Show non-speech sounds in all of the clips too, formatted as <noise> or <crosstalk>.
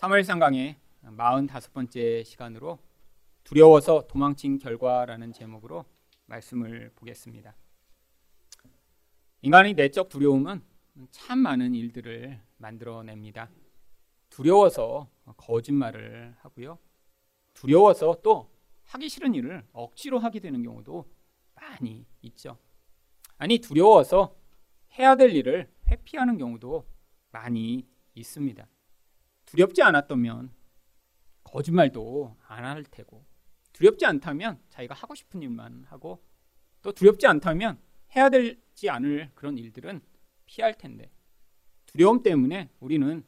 사무엘상 강의 45번째 시간으로 두려워서 도망친 결과라는 제목으로 말씀을 보겠습니다. 인간의 내적 두려움은 참 많은 일들을 만들어냅니다. 두려워서 거짓말을 하고요. 두려워서 또 하기 싫은 일을 억지로 하게 되는 경우도 많이 있죠. 아니, 두려워서 해야 될 일을 회피하는 경우도 많이 있습니다. 두렵지 않았다면 거짓말도 안 할 테고, 두렵지 않다면 자기가 하고 싶은 일만 하고, 또 두렵지 않다면 해야 되지 않을 그런 일들은 피할 텐데, 두려움 때문에 우리는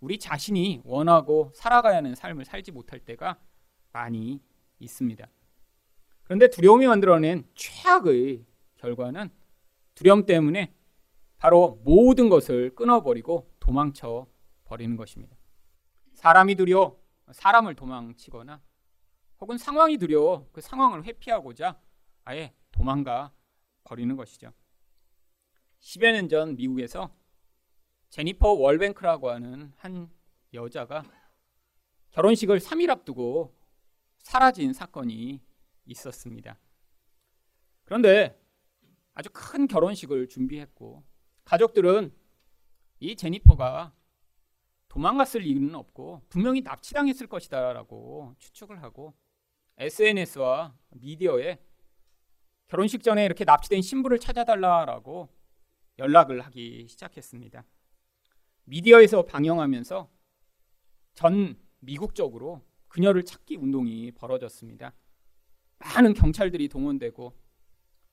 우리 자신이 원하고 살아가야 하는 삶을 살지 못할 때가 많이 있습니다. 그런데 두려움이 만들어낸 최악의 결과는 두려움 때문에 바로 모든 것을 끊어버리고 도망쳐 버리는 것입니다. 사람이 두려워 사람을 도망치거나 혹은 상황이 두려워 그 상황을 회피하고자 아예 도망가 버리는 것이죠. 10여 년 전 미국에서 제니퍼 월뱅크라고 하는 한 여자가 결혼식을 3일 앞두고 사라진 사건이 있었습니다. 그런데 아주 큰 결혼식을 준비했고 가족들은 이 제니퍼가 도망갔을 이유는 없고 분명히 납치당했을 것이다라고 추측을 하고 SNS와 미디어에 결혼식 전에 이렇게 납치된 신부를 찾아달라라고 연락을 하기 시작했습니다. 미디어에서 방영하면서 전 미국적으로 그녀를 찾기 운동이 벌어졌습니다. 많은 경찰들이 동원되고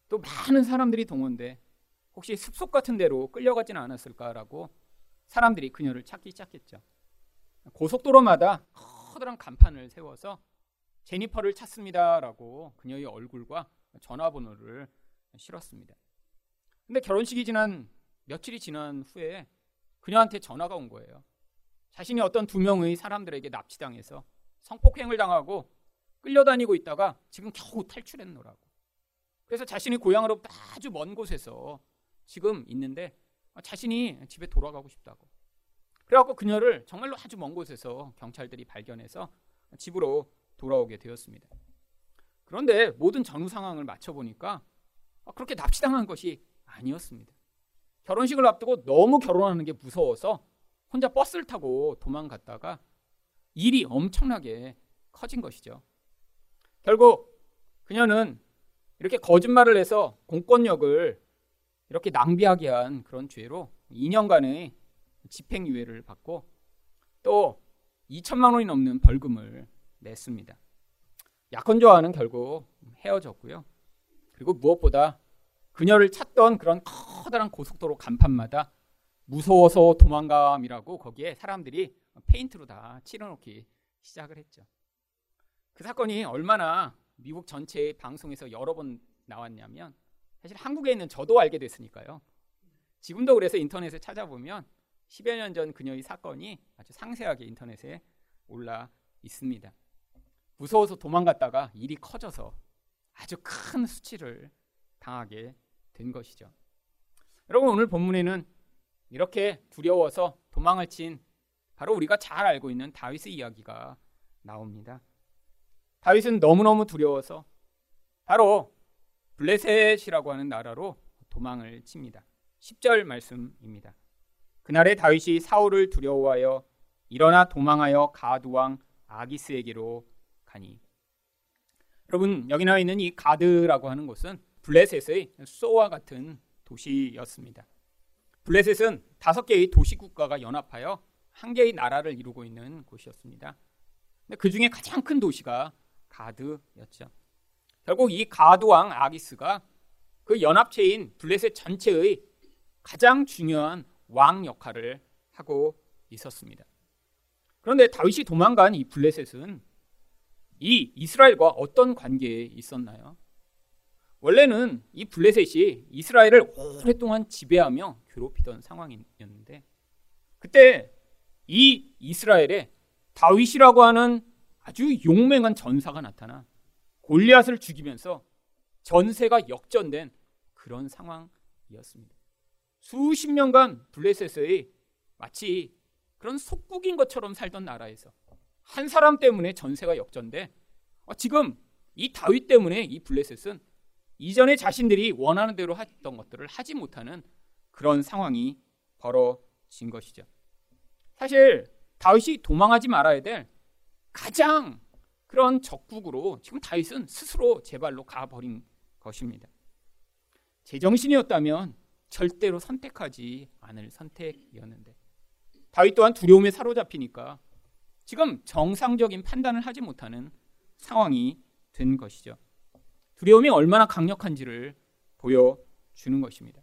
또 많은 사람들이 동원돼 혹시 습속 같은 데로 끌려가지는 않았을까라고 사람들이 그녀를 찾기 시작했죠. 고속도로마다 커다란 간판을 세워서 제니퍼를 찾습니다라고 그녀의 얼굴과 전화번호를 실었습니다. 근데 결혼식이 지난 며칠이 지난 후에 그녀한테 전화가 온 거예요. 자신이 어떤 두 명의 사람들에게 납치당해서 성폭행을 당하고 끌려다니고 있다가 지금 겨우 탈출했노라고. 그래서 자신이 고향으로부터 아주 먼 곳에서 지금 있는데 자신이 집에 돌아가고 싶다고. 그래갖고 그녀를 정말로 아주 먼 곳에서 경찰들이 발견해서 집으로 돌아오게 되었습니다. 그런데 모든 전후 상황을 맞춰보니까 그렇게 납치당한 것이 아니었습니다. 결혼식을 앞두고 너무 결혼하는 게 무서워서 혼자 버스를 타고 도망갔다가 일이 엄청나게 커진 것이죠. 결국 그녀는 이렇게 거짓말을 해서 공권력을 이렇게 낭비하게 한 그런 죄로 2년간의 집행유예를 받고 또 2천만 원이 넘는 벌금을 냈습니다. 약혼자와는 결국 헤어졌고요. 그리고 무엇보다 그녀를 찾던 그런 커다란 고속도로 간판마다 무서워서 도망감이라고 거기에 사람들이 페인트로 다 칠해놓기 시작을 했죠. 그 사건이 얼마나 미국 전체의 방송에서 여러 번 나왔냐면 사실 한국에 있는 저도 알게 됐으니까요. 지금도 그래서 인터넷에 찾아보면 10여 년 전 그녀의 사건이 아주 상세하게 인터넷에 올라 있습니다. 무서워서 도망갔다가 일이 커져서 아주 큰 수치를 당하게 된 것이죠. 여러분 오늘 본문에는 이렇게 두려워서 도망을 친 바로 우리가 잘 알고 있는 다윗의 이야기가 나옵니다. 다윗은 너무너무 두려워서 바로 블레셋이라고 하는 나라로 도망을 칩니다. 10절 말씀입니다. 그날에 다윗이 사울을 두려워하여 일어나 도망하여 가드 왕 아기스에게로 가니 여러분 여기 나와 있는 이 가드라고 하는 곳은 블레셋의 소와 같은 도시였습니다. 블레셋은 다섯 개의 도시 국가가 연합하여 한 개의 나라를 이루고 있는 곳이었습니다. 그 중에 가장 큰 도시가 가드였죠. 결국 이 가드 왕 아기스가 그 연합체인 블레셋 전체의 가장 중요한 왕 역할을 하고 있었습니다. 그런데 다윗이 도망간 이 블레셋은 이 이스라엘과 어떤 관계에 있었나요? 원래는 이 블레셋이 이스라엘을 오랫동안 지배하며 괴롭히던 상황이었는데 그때 이 이스라엘에 다윗이라고 하는 아주 용맹한 전사가 나타나 골리앗을 죽이면서 전세가 역전된 그런 상황이었습니다. 수십 년간 블레셋의 마치 그런 속국인 것처럼 살던 나라에서 한 사람 때문에 전세가 역전돼 어, 지금 이 다윗 때문에 이 블레셋은 이전에 자신들이 원하는 대로 했던 것들을 하지 못하는 그런 상황이 벌어진 것이죠. 사실 다윗이 도망하지 말아야 될 가장 그런 적국으로 지금 다윗은 스스로 제 발로 가버린 것입니다. 제정신이었다면 절대로 선택하지 않을 선택이었는데 다윗 또한 두려움에 사로잡히니까 지금 정상적인 판단을 하지 못하는 상황이 된 것이죠. 두려움이 얼마나 강력한지를 보여주는 것입니다.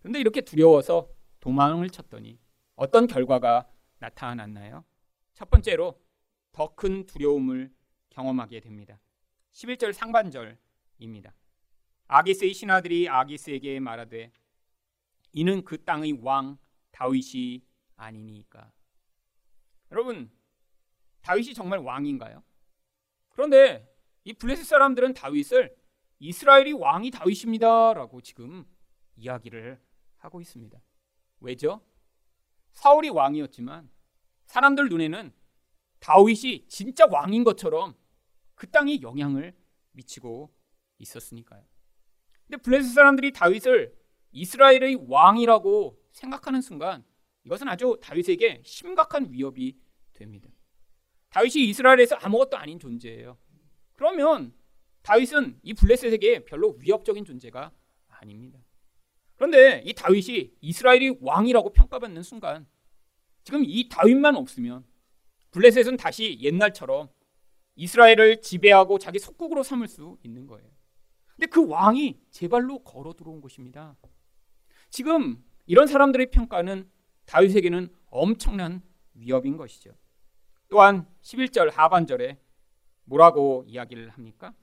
그런데 이렇게 두려워서 도망을 쳤더니 어떤 결과가 나타났나요? 첫 번째로 더 큰 두려움을 경험하게 됩니다. 11절 상반절입니다. 아기스의 신하들이 아기스에게 말하되 이는 그 땅의 왕 다윗이 아니니까. 여러분, 다윗이 정말 왕인가요? 그런데 이 블레셋 사람들은 다윗을 이스라엘이 왕이 다윗입니다라고 지금 이야기를 하고 있습니다. 왜죠? 사울이 왕이었지만 사람들 눈에는 다윗이 진짜 왕인 것처럼 그 땅에 영향을 미치고 있었으니까요. 근데 블레셋 사람들이 다윗을 이스라엘의 왕이라고 생각하는 순간 이것은 아주 다윗에게 심각한 위협이 됩니다. 다윗이 이스라엘에서 아무것도 아닌 존재예요. 그러면 다윗은 이 블레셋에게 별로 위협적인 존재가 아닙니다. 그런데 이 다윗이 이스라엘이 왕이라고 평가받는 순간 지금 이 다윗만 없으면 블레셋은 다시 옛날처럼 이스라엘을 지배하고 자기 속국으로 삼을 수 있는 거예요. 근데 그 왕이 제 발로 걸어 들어온 것입니다. 지금 이런 사람들의 평가는 다윗에게는 엄청난 위협인 것이죠. 또한 11절 하반절에 뭐라고 이야기를 합니까?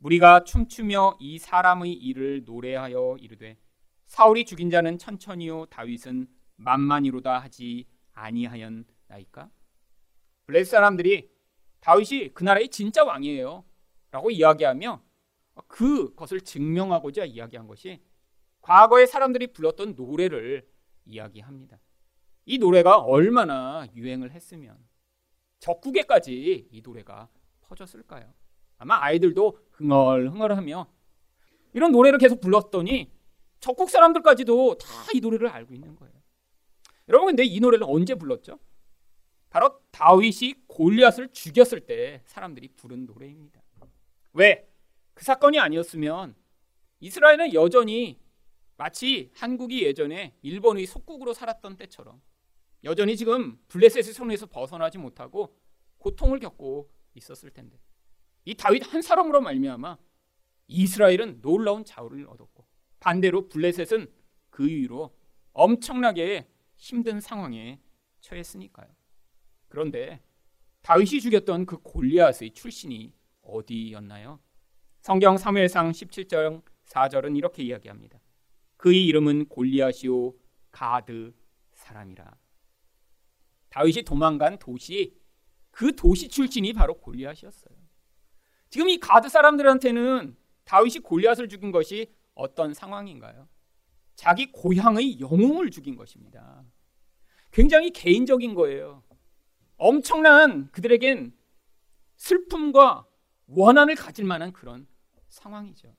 우리가 춤추며 이 사람의 일을 노래하여 이르되 사울이 죽인 자는 천천히요 다윗은 만만이로다 하지 아니하였나이까? 블레스 사람들이 다윗이 그 나라의 진짜 왕이에요. 라고 이야기하며 그것을 증명하고자 이야기한 것이 과거에 사람들이 불렀던 노래를 이야기합니다. 이 노래가 얼마나 유행을 했으면 적국에까지 이 노래가 퍼졌을까요? 아마 아이들도 흥얼흥얼하며 이런 노래를 계속 불렀더니 적국 사람들까지도 다 이 노래를 알고 있는 거예요. 여러분 근데 이 노래를 언제 불렀죠? 바로 다윗이 골리앗을 죽였을 때 사람들이 부른 노래입니다. 왜? 그 사건이 아니었으면 이스라엘은 여전히 마치 한국이 예전에 일본의 속국으로 살았던 때처럼 여전히 지금 블레셋의 손에서 벗어나지 못하고 고통을 겪고 있었을 텐데 이 다윗 한 사람으로 말미암아 이스라엘은 놀라운 자우를 얻었고 반대로 블레셋은 그 이후로 엄청나게 힘든 상황에 처했으니까요. 그런데 다윗이 죽였던 그 골리앗의 출신이 어디였나요? 성경 사무엘상 17장 4절은 이렇게 이야기합니다. 그의 이름은 골리앗이요 가드 사람이라. 다윗이 도망간 도시 그 도시 출신이 바로 골리앗이었어요. 지금 이 가드 사람들한테는 다윗이 골리앗을 죽인 것이 어떤 상황인가요? 자기 고향의 영웅을 죽인 것입니다. 굉장히 개인적인 거예요. 엄청난 그들에겐 슬픔과 원한을 가질 만한 그런 상황이죠.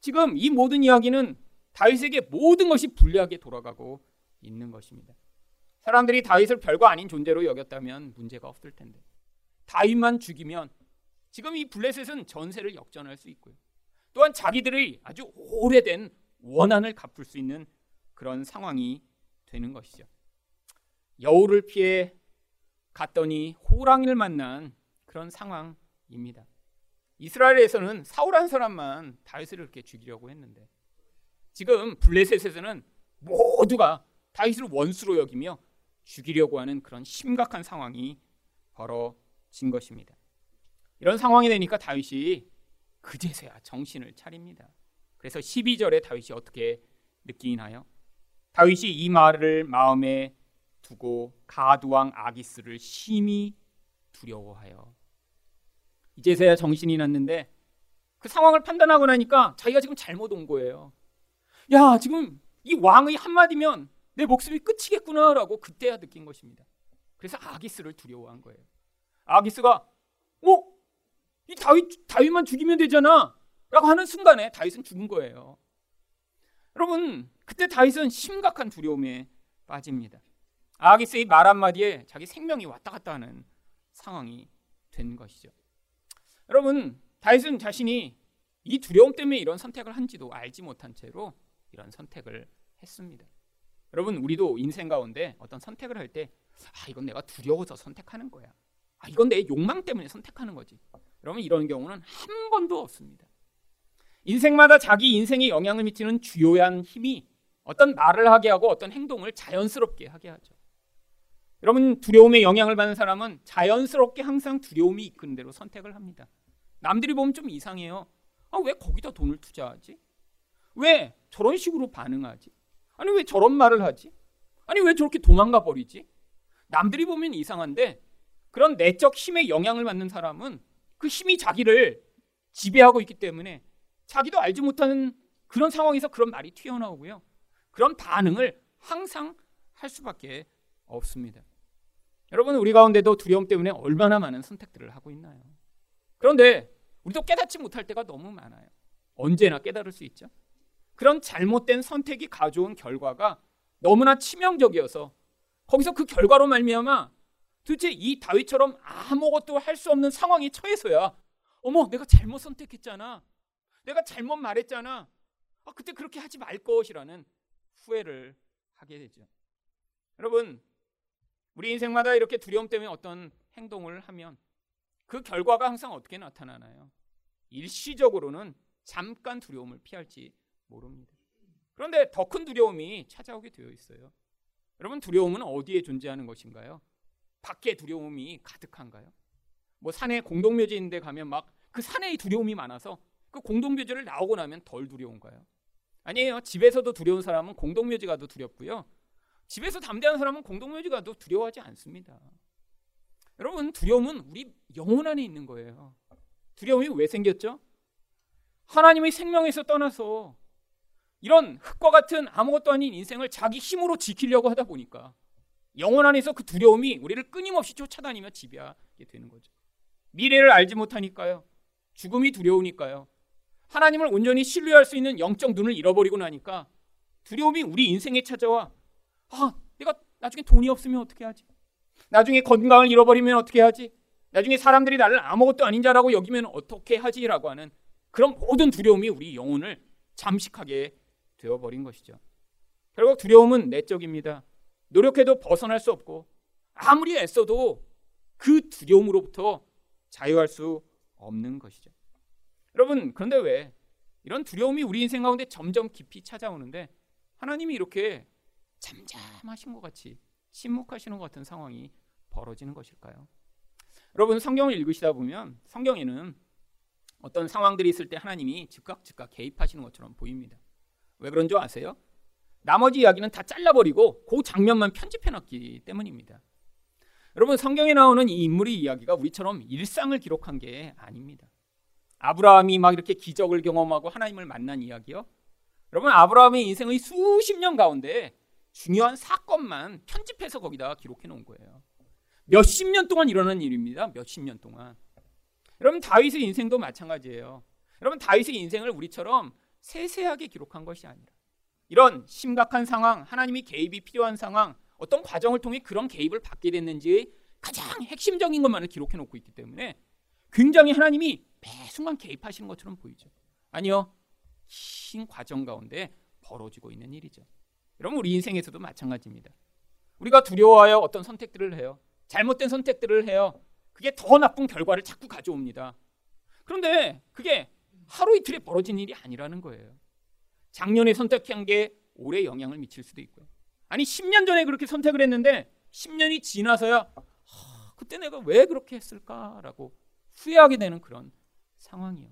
지금 이 모든 이야기는 다윗에게 모든 것이 불리하게 돌아가고 있는 것입니다. 사람들이 다윗을 별거 아닌 존재로 여겼다면 문제가 없을 텐데 다윗만 죽이면 지금 이 블레셋은 전세를 역전할 수 있고요. 또한 자기들의 아주 오래된 원한을 갚을 수 있는 그런 상황이 되는 것이죠. 여우를 피해 갔더니 호랑이를 만난 그런 상황입니다. 이스라엘에서는 사울 한 사람만 다윗을 이렇게 죽이려고 했는데 지금 블레셋에서는 모두가 다윗을 원수로 여기며 죽이려고 하는 그런 심각한 상황이 벌어진 것입니다. 이런 상황이 되니까 다윗이 그제서야 정신을 차립니다. 그래서 12절에 다윗이 어떻게 느끼나요? 다윗이 이 말을 마음에 두고 가두왕 아기스를 심히 두려워하여 이제서야 정신이 났는데 그 상황을 판단하고 나니까 자기가 지금 잘못 온 거예요. 야, 지금 이 왕의 한마디면 내 목숨이 끝이겠구나라고 그때야 느낀 것입니다. 그래서 아기스를 두려워한 거예요. 아기스가 어? 이 다윗 다윗만 죽이면 되잖아. 라고 하는 순간에 다윗은 죽은 거예요. 여러분, 그때 다윗은 심각한 두려움에 빠집니다. 아기스의 말 한마디에 자기 생명이 왔다 갔다 하는 상황이 된 것이죠. 여러분, 다윗은 자신이 이 두려움 때문에 이런 선택을 한지도 알지 못한 채로 이런 선택을 했습니다. 여러분, 우리도 인생 가운데 어떤 선택을 할 때, 아, 이건 내가 두려워서 선택하는 거야. 아, 이건 내 욕망 때문에 선택하는 거지. 여러분, 이런 경우는 한 번도 없습니다. 인생마다 자기 인생에 영향을 미치는 주요한 힘이 어떤 말을 하게 하고 어떤 행동을 자연스럽게 하게 하죠. 여러분 두려움에 영향을 받는 사람은 자연스럽게 항상 두려움이 이끄는 대로 선택을 합니다. 남들이 보면 좀 이상해요. 아, 왜 거기다 돈을 투자하지? 왜 저런 식으로 반응하지? 아니 왜 저런 말을 하지? 아니 왜 저렇게 도망가 버리지? 남들이 보면 이상한데 그런 내적 힘에 영향을 받는 사람은 그 힘이 자기를 지배하고 있기 때문에 자기도 알지 못하는 그런 상황에서 그런 말이 튀어나오고요. 그런 반응을 항상 할 수밖에 없습니다. 여러분 우리 가운데도 두려움 때문에 얼마나 많은 선택들을 하고 있나요? 그런데 우리도 깨닫지 못할 때가 너무 많아요. 언제나 깨달을 수 있죠. 그런 잘못된 선택이 가져온 결과가 너무나 치명적이어서 거기서 그 결과로 말미암아 도대체 이 다윗처럼 아무것도 할 수 없는 상황에 처해서야 어머 내가 잘못 선택했잖아 내가 잘못 말했잖아. 아, 그때 그렇게 하지 말 것이라는 후회를 하게 되죠. 여러분, 우리 인생마다 이렇게 두려움 때문에 어떤 행동을 하면 그 결과가 항상 어떻게 나타나나요? 일시적으로는 잠깐 두려움을 피할지 모릅니다. 그런데 더 큰 두려움이 찾아오게 되어 있어요. 여러분, 두려움은 어디에 존재하는 것인가요? 밖에 두려움이 가득한가요? 뭐 산에 공동묘지인데 가면 막 그 산에 두려움이 많아서 그 공동묘지를 나오고 나면 덜 두려운가요? 아니에요. 집에서도 두려운 사람은 공동묘지 가도 두렵고요. 집에서 담대한 사람은 공동묘지 가 도 두려워하지 않습니다. 여러분, 두려움은 우리 영혼 안에 있는 거예요. 두려움이 왜 생겼죠? 하나님의 생명에서 떠나서 이런 흙과 같은 아무것도 아닌 인생을 자기 힘으로 지키려고 하다 보니까 영혼 안에서 그 두려움이 우리를 끊임없이 쫓아다니며 지배하게 되는 거죠. 미래를 알지 못하니까요. 죽음이 두려우니까요. 하나님을 온전히 신뢰할 수 있는 영적 눈을 잃어버리고 나니까 두려움이 우리 인생에 찾아와 아 내가 나중에 돈이 없으면 어떻게 하지? 나중에 건강을 잃어버리면 어떻게 하지? 나중에 사람들이 나를 아무것도 아닌 자라고 여기면 어떻게 하지라고 하는 그런 모든 두려움이 우리 영혼을 잠식하게 되어버린 것이죠. 결국 두려움은 내적입니다. 노력해도 벗어날 수 없고 아무리 애써도 그 두려움으로부터 자유할 수 없는 것이죠. 여러분, 그런데 왜 이런 두려움이 우리 인생 가운데 점점 깊이 찾아오는데 하나님이 이렇게 잠잠하신 것 같이 침묵하시는 것 같은 상황이 벌어지는 것일까요? 여러분 성경을 읽으시다 보면 성경에는 어떤 상황들이 있을 때 하나님이 즉각 즉각 개입하시는 것처럼 보입니다. 왜 그런 줄 아세요? 나머지 이야기는 다 잘라버리고 그 장면만 편집해놨기 때문입니다. 여러분 성경에 나오는 이 인물의 이야기가 우리처럼 일상을 기록한 게 아닙니다. 아브라함이 막 이렇게 기적을 경험하고 하나님을 만난 이야기요. 여러분 아브라함의 인생의 수십 년 가운데 중요한 사건만 편집해서 거기다 기록해 놓은 거예요. 몇십 년 동안 일어난 일입니다. 몇십 년 동안. 여러분 다윗의 인생도 마찬가지예요. 여러분 다윗의 인생을 우리처럼 세세하게 기록한 것이 아니라 이런 심각한 상황, 하나님이 개입이 필요한 상황, 어떤 과정을 통해 그런 개입을 받게 됐는지 가장 핵심적인 것만을 기록해 놓고 있기 때문에 굉장히 하나님이 매 순간 개입하시는 것처럼 보이죠. 아니요. 긴 과정 가운데 벌어지고 있는 일이죠. 여러분 우리 인생에서도 마찬가지입니다. 우리가 두려워하여 어떤 선택들을 해요. 잘못된 선택들을 해요. 그게 더 나쁜 결과를 자꾸 가져옵니다. 그런데 그게 하루 이틀에 벌어진 일이 아니라는 거예요. 작년에 선택한 게 올해 영향을 미칠 수도 있고요. 아니 10년 전에 그렇게 선택을 했는데 10년이 지나서야 그때 내가 왜 그렇게 했을까라고 후회하게 되는 그런 상황이요.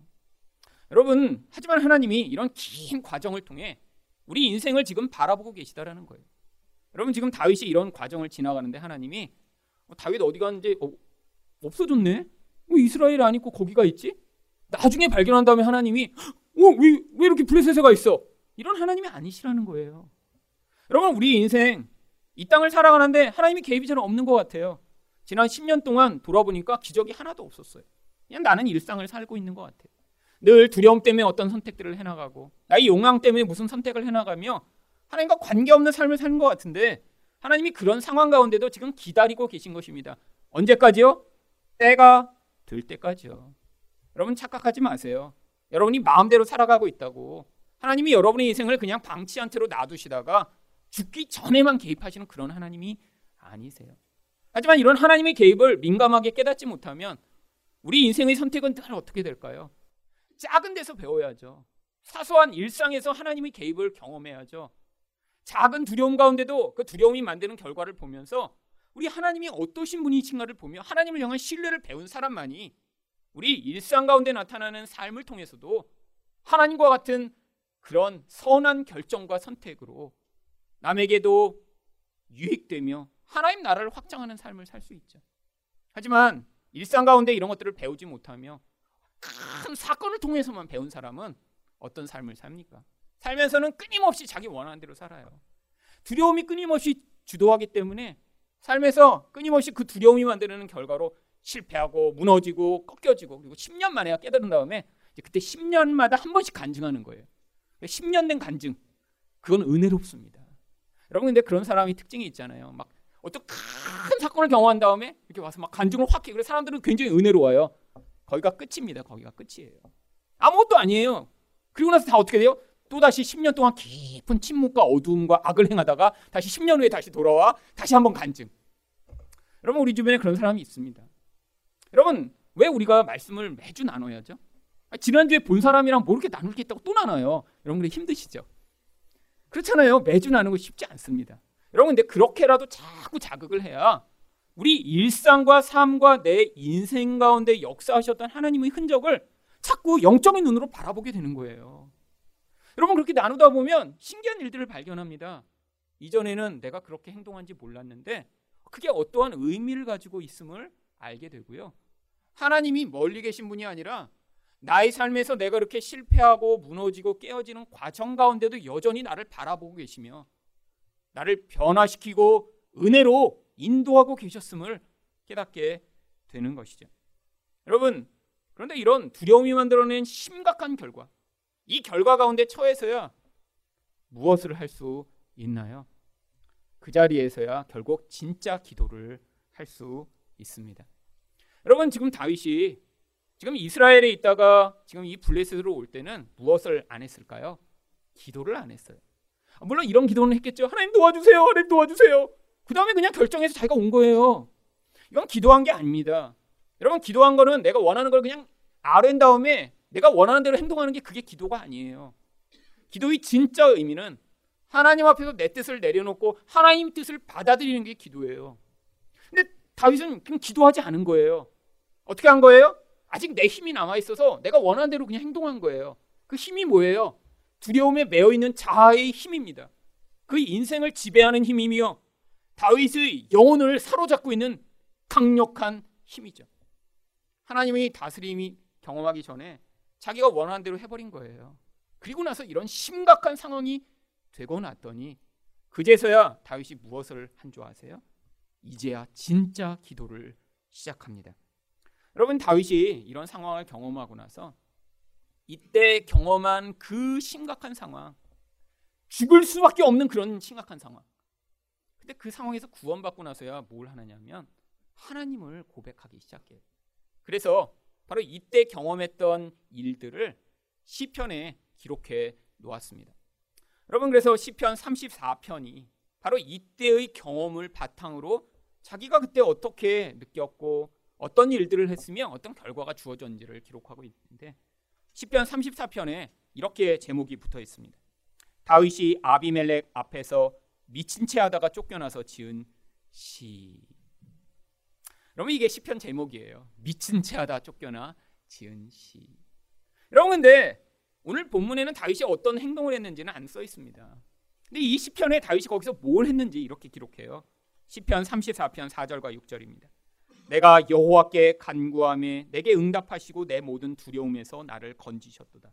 여러분, 하지만 하나님이 이런 긴 과정을 통해 우리 인생을 지금 바라보고 계시다라는 거예요. 여러분 지금 다윗이 이런 과정을 지나가는데 하나님이 어, 다윗 어디 갔는지 어, 없어졌네. 왜뭐 이스라엘 안 있고 거기가 있지? 나중에 발견한 다음에 하나님이 어, 왜, 왜 이렇게 블레셋에가 있어? 이런 하나님이 아니시라는 거예요. 여러분 우리 인생 이 땅을 살아가는데 하나님이 개입이 저는 없는 것 같아요. 지난 10년 동안 돌아보니까 기적이 하나도 없었어요. 그냥 나는 일상을 살고 있는 것 같아요. 늘 두려움 때문에 어떤 선택들을 해나가고 나의 욕망 때문에 무슨 선택을 해나가며 하나님과 관계없는 삶을 사는 것 같은데 하나님이 그런 상황 가운데도 지금 기다리고 계신 것입니다. 언제까지요? 때가 될 때까지요. 여러분 착각하지 마세요. 여러분이 마음대로 살아가고 있다고 하나님이 여러분의 인생을 그냥 방치 한 채로 놔두시다가 죽기 전에만 개입하시는 그런 하나님이 아니세요. 하지만 이런 하나님의 개입을 민감하게 깨닫지 못하면 우리 인생의 선택은 늘 어떻게 될까요? 작은 데서 배워야죠. 사소한 일상에서 하나님의 개입을 경험해야죠. 작은 두려움 가운데도 그 두려움이 만드는 결과를 보면서 우리 하나님이 어떠신 분이신가를 보며 하나님을 향한 신뢰를 배운 사람만이 우리 일상 가운데 나타나는 삶을 통해서도 하나님과 같은 그런 선한 결정과 선택으로 남에게도 유익되며 하나님 나라를 확장하는 삶을 살 수 있죠. 하지만 일상 가운데 이런 것들을 배우지 못하며 큰 사건을 통해서만 배운 사람은 어떤 삶을 삽니까? 살면서는 끊임없이 자기 원하는 대로 살아요. 두려움이 끊임없이 주도하기 때문에 삶에서 끊임없이 그 두려움이 만드는 결과로 실패하고 무너지고 꺾여지고 그리고 10년 만에 깨달은 다음에 그때 10년마다 한 번씩 간증하는 거예요. 10년 된 간증. 그건 은혜롭습니다. 여러분 근데 그런 사람이 특징이 있잖아요. 막 어떤 큰 사건을 경험한 다음에 이렇게 와서 막 간증을 확 해. 그래서 사람들은 굉장히 은혜로워요. 거기가 끝입니다. 거기가 끝이에요. 아무것도 아니에요. 그리고 나서 다 어떻게 돼요? 또다시 10년 동안 깊은 침묵과 어두움과 악을 행하다가 다시 10년 후에 다시 돌아와 다시 한번 간증. 여러분 우리 주변에 그런 사람이 있습니다. 여러분 왜 우리가 말씀을 매주 나눠야죠? 지난주에 본 사람이랑 뭐 이렇게 나눌 게 있다고 또 나눠요. 여러분 그 힘드시죠? 그렇잖아요. 매주 나누고 쉽지 않습니다. 여러분 근데 그렇게라도 자꾸 자극을 해야 우리 일상과 삶과 내 인생 가운데 역사하셨던 하나님의 흔적을 자꾸 영적인 눈으로 바라보게 되는 거예요. 여러분 그렇게 나누다 보면 신기한 일들을 발견합니다. 이전에는 내가 그렇게 행동한지 몰랐는데 그게 어떠한 의미를 가지고 있음을 알게 되고요. 하나님이 멀리 계신 분이 아니라 나의 삶에서 내가 이렇게 실패하고 무너지고 깨어지는 과정 가운데도 여전히 나를 바라보고 계시며 나를 변화시키고 은혜로 인도하고 계셨음을 깨닫게 되는 것이죠. 여러분, 그런데 이런 두려움이 만들어낸 심각한 결과, 이 결과 가운데 처해서야 무엇을 할 수 있나요? 그 자리에서야 결국 진짜 기도를 할 수 있습니다. 여러분, 지금 다윗이 지금 이스라엘에 있다가 지금 이 블레셋으로 올 때는 무엇을 안 했을까요? 기도를 안 했어요. 물론 이런 기도는 했겠죠. 하나님 도와주세요. 하나님 도와주세요. 그 다음에 그냥 결정해서 자기가 온 거예요. 이건 기도한 게 아닙니다. 여러분 기도한 거는 내가 원하는 걸 그냥 아랜 다음에 내가 원하는 대로 행동하는 게 그게 기도가 아니에요. 기도의 진짜 의미는 하나님 앞에서 내 뜻을 내려놓고 하나님 뜻을 받아들이는 게 기도예요. 근데 다윗은 그냥 기도하지 않은 거예요. 어떻게 한 거예요? 아직 내 힘이 남아 있어서 내가 원하는 대로 그냥 행동한 거예요. 그 힘이 뭐예요? 두려움에 매여 있는 자아의 힘입니다. 그 인생을 지배하는 힘이며 다윗의 영혼을 사로잡고 있는 강력한 힘이죠. 하나님의 다스림이 경험하기 전에 자기가 원하는 대로 해버린 거예요. 그리고 나서 이런 심각한 상황이 되고 났더니 그제서야 다윗이 무엇을 한 줄 아세요? 이제야 진짜 기도를 시작합니다. 여러분 다윗이 이런 상황을 경험하고 나서 이때 경험한 그 심각한 상황, 죽을 수밖에 없는 그런 심각한 상황. 근데 그 상황에서 구원받고 나서야 뭘 하느냐면 하나님을 고백하기 시작해요. 그래서 바로 이때 경험했던 일들을 시편에 기록해 놓았습니다. 여러분 그래서 시편 34편이 바로 이때의 경험을 바탕으로 자기가 그때 어떻게 느꼈고 어떤 일들을 했으며 어떤 결과가 주어졌는지를 기록하고 있는데 시편 34편에 이렇게 제목이 붙어 있습니다. 다윗이 아비멜렉 앞에서 미친 채 하다가 쫓겨나서 지은 시. 여러분 이게 시편 제목이에요. 미친 채 하다 쫓겨나 지은 시. 여러분 근데 오늘 본문에는 다윗이 어떤 행동을 했는지는 안 써 있습니다. 근데 이 시편에 다윗이 거기서 뭘 했는지 이렇게 기록해요. 시편 34편 4절과 6절입니다. 내가 여호와께 간구함에 내게 응답하시고 내 모든 두려움에서 나를 건지셨도다.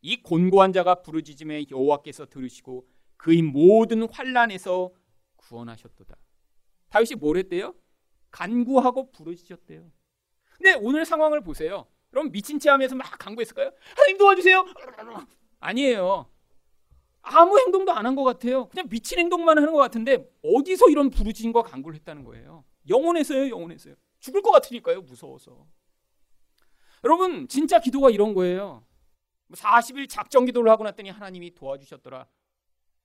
이 곤고한 자가 부르짖음에 여호와께서 들으시고 그의 모든 환란에서 구원하셨도다. 다윗이 뭘 했대요? 간구하고 부르짖었대요. 근데 오늘 상황을 보세요. 그럼 미친 체 하면서 막 간구했을까요? 하나님 도와주세요. 아니에요. 아무 행동도 안 한 것 같아요. 그냥 미친 행동만 하는 것 같은데 어디서 이런 부르짖음과 간구를 했다는 거예요. 영혼에서요, 영혼에서요. 죽을 것 같으니까요, 무서워서. 여러분, 진짜 기도가 이런 거예요. 40일 뭐 작정 기도를 하고 났더니 하나님이 도와주셨더라.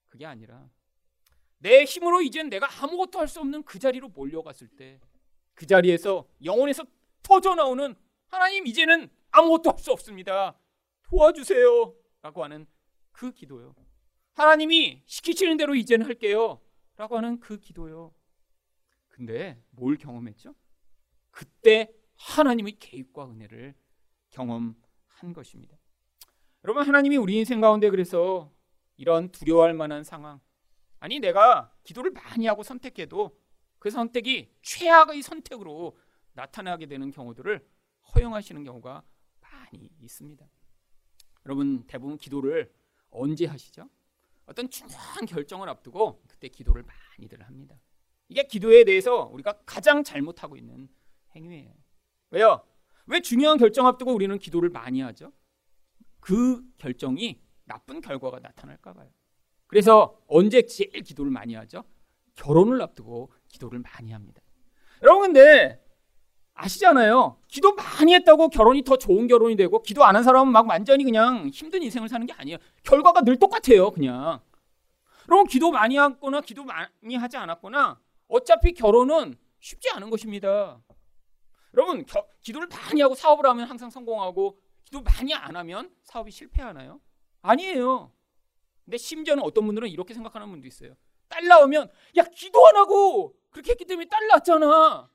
그게 아니라 내 힘으로 이젠 내가 아무것도 할 수 없는 그 자리로 몰려갔을 때 그 자리에서 영혼에서 터져 나오는 하나님 이제는 아무것도 할 수 없습니다. 도와주세요. 라고 하는 그 기도요. 하나님이 시키시는 대로 이제는 할게요. 라고 하는 그 기도요. 근데 뭘 경험했죠? 그때 하나님의 개입과 은혜를 경험한 것입니다. 여러분 하나님이 우리 인생 가운데 그래서 이런 두려워할 만한 상황 아니 내가 기도를 많이 하고 선택해도 그 선택이 최악의 선택으로 나타나게 되는 경우들을 허용하시는 경우가 많이 있습니다. 여러분 대부분 기도를 언제 하시죠? 어떤 중요한 결정을 앞두고 그때 기도를 많이들 합니다. 이게 기도에 대해서 우리가 가장 잘못하고 있는 행위예요. 왜요? 왜 중요한 결정 앞두고 우리는 기도를 많이 하죠? 그 결정이 나쁜 결과가 나타날까 봐요. 그래서 언제 제일 기도를 많이 하죠? 결혼을 앞두고 기도를 많이 합니다. 여러분 근데 아시잖아요. 기도 많이 했다고 결혼이 더 좋은 결혼이 되고 기도 안 한 사람은 막 완전히 그냥 힘든 인생을 사는 게 아니에요. 결과가 늘 똑같아요. 그냥. 여러분 기도 많이 했거나 기도 많이 하지 않았거나 어차피 결혼은 쉽지 않은 것입니다. 여러분 겨, 기도를 많이 하고 사업을 하면 항상 성공하고 기도 많이 안 하면 사업이 실패하나요? 아니에요. 근데 심지어는 어떤 분들은 이렇게 생각하는 분도 있어요. 딸 나오면 야 기도 안 하고 그렇게 했기 때문에 딸 낳았잖아.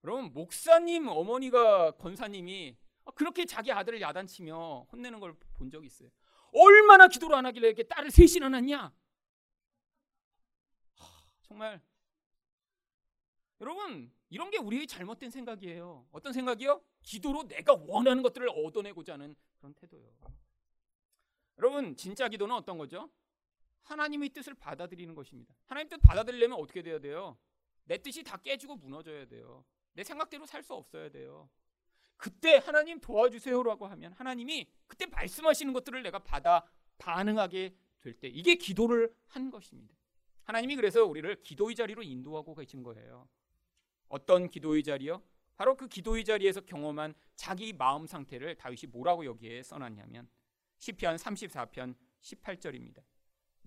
그럼 목사님 어머니가 권사님이 그렇게 자기 아들을 야단치며 혼내는 걸 본 적이 있어요. 얼마나 기도를 안 하길래 이렇게 딸을 셋이나 낳냐? 정말 여러분 이런 게 우리의 잘못된 생각이에요. 어떤 생각이요? 기도로 내가 원하는 것들을 얻어내고자 하는 그런 태도요. 여러분 진짜 기도는 어떤 거죠? 하나님의 뜻을 받아들이는 것입니다. 하나님 뜻 받아들이려면 어떻게 돼야 돼요? 내 뜻이 다 깨지고 무너져야 돼요. 내 생각대로 살 수 없어야 돼요. 그때 하나님 도와주세요라고 하면 하나님이 그때 말씀하시는 것들을 내가 받아 반응하게 될 때 이게 기도를 한 것입니다. 하나님이 그래서 우리를 기도의 자리로 인도하고 계신 거예요. 어떤 기도의 자리요? 바로 그 기도의 자리에서 경험한 자기 마음 상태를 다윗이 뭐라고 여기에 써놨냐면 시편 34편 18절입니다.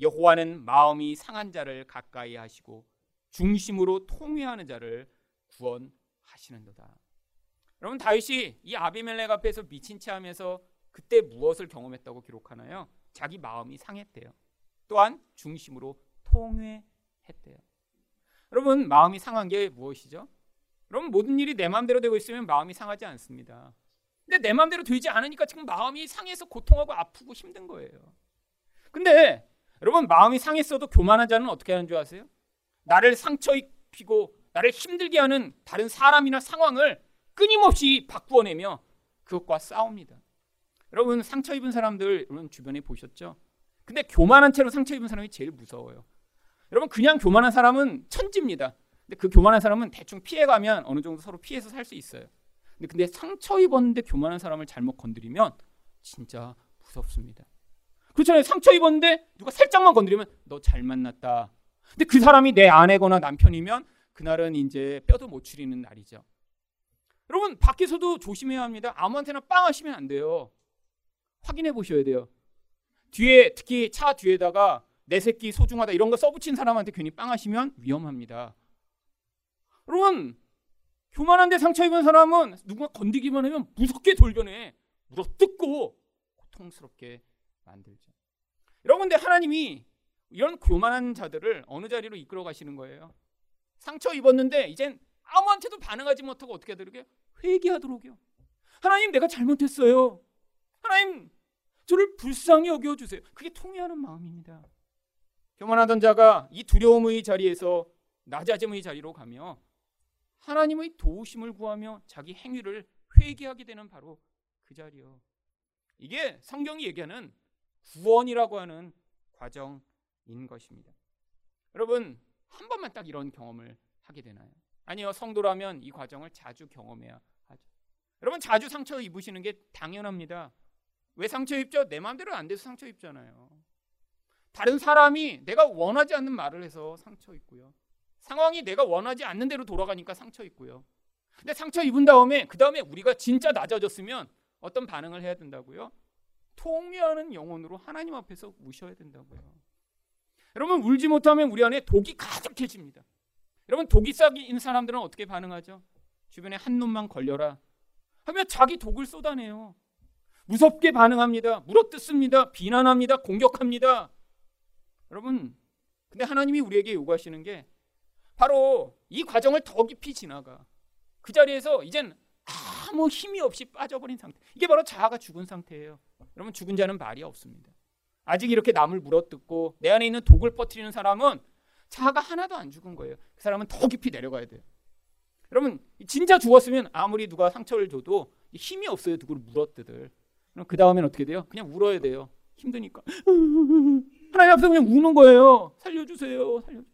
여호와는 마음이 상한 자를 가까이 하시고 중심으로 통회하는 자를 구원하시는도다. 여러분 다윗이 이 아비멜렉 앞에서 미친 체하면서 그때 무엇을 경험했다고 기록하나요? 자기 마음이 상했대요. 또한 중심으로 통회했대요. 여러분 마음이 상한 게 무엇이죠? 여러분 모든 일이 내 마음대로 되고 있으면 마음이 상하지 않습니다. 근데 내 마음대로 되지 않으니까 지금 마음이 상해서 고통하고 아프고 힘든 거예요. 근데 여러분 마음이 상했어도 교만한 자는 어떻게 하는 줄 아세요? 나를 상처 입히고 나를 힘들게 하는 다른 사람이나 상황을 끊임없이 바꾸어내며 그것과 싸웁니다. 여러분 상처 입은 사람들 여러분 주변에 보셨죠? 근데 교만한 채로 상처 입은 사람이 제일 무서워요. 여러분 그냥 교만한 사람은 천지입니다. 근데 그 교만한 사람은 대충 피해가면 어느 정도 서로 피해서 살 수 있어요. 근데 근데 상처 입었는데 교만한 사람을 잘못 건드리면 진짜 무섭습니다. 그렇잖아요. 상처 입었는데 누가 살짝만 건드리면 너 잘 만났다. 근데 그 사람이 내 아내거나 남편이면 그날은 이제 뼈도 못 추리는 날이죠. 여러분 밖에서도 조심해야 합니다. 아무한테나 빵 하시면 안 돼요. 확인해 보셔야 돼요. 뒤에 특히 차 뒤에다가 내 새끼 소중하다 이런 거 써붙인 사람한테 괜히 빵 하시면 위험합니다. 여러분 교만한데 상처 입은 사람은 누가 건드기만 하면 무섭게 돌변해 물어뜯고 고통스럽게 만들죠. 여러분 근데 하나님이 이런 교만한 자들을 어느 자리로 이끌어 가시는 거예요? 상처 입었는데 이젠 아무한테도 반응하지 못하고 어떻게 하도록요? 회개하도록요. 하나님 내가 잘못했어요. 하나님 저를 불쌍히 여겨 주세요. 그게 통회하는 마음입니다. 교만하던 자가 이 두려움의 자리에서 낮아짐의 자리로 가며 하나님의 도우심을 구하며 자기 행위를 회개하게 되는 바로 그 자리요. 이게 성경이 얘기하는 구원이라고 하는 과정입니다. 것입니다. 여러분 한 번만 딱 이런 경험을 하게 되나요? 아니요 성도라면 이 과정을 자주 경험해야 하죠. 여러분 자주 상처 입으시는 게 당연합니다. 왜 상처 입죠? 내 마음대로 안 돼서 상처 입잖아요. 다른 사람이 내가 원하지 않는 말을 해서 상처 입고요. 상황이 내가 원하지 않는 대로 돌아가니까 상처 입고요. 근데 상처 입은 다음에 그 다음에 우리가 진짜 낮아졌으면 어떤 반응을 해야 된다고요? 통회하는 영혼으로 하나님 앞에서 우셔야 된다고요. 여러분 울지 못하면 우리 안에 독이 가득해집니다. 여러분 독이 쌓인 사람들은 어떻게 반응하죠? 주변에 한 놈만 걸려라 하면 자기 독을 쏟아내요. 무섭게 반응합니다. 물어뜯습니다. 비난합니다. 공격합니다. 여러분, 근데 하나님이 우리에게 요구하시는 게 바로 이 과정을 더 깊이 지나가. 그 자리에서 이젠 아무 힘이 없이 빠져버린 상태. 이게 바로 자아가 죽은 상태예요. 여러분, 죽은 자는 말이 없습니다. 아직 이렇게 남을 물어뜯고 내 안에 있는 독을 퍼뜨리는 사람은 자아가 하나도 안 죽은 거예요. 그 사람은 더 깊이 내려가야 돼요. 여러분, 진짜 죽었으면 아무리 누가 상처를 줘도 힘이 없어요. 누구를 물어뜯을. 그럼 그 다음엔 어떻게 돼요? 그냥 울어야 돼요. 힘드니까. <laughs> 하나님 앞에서 그냥 우는 거예요. 살려주세요. 살려주세요.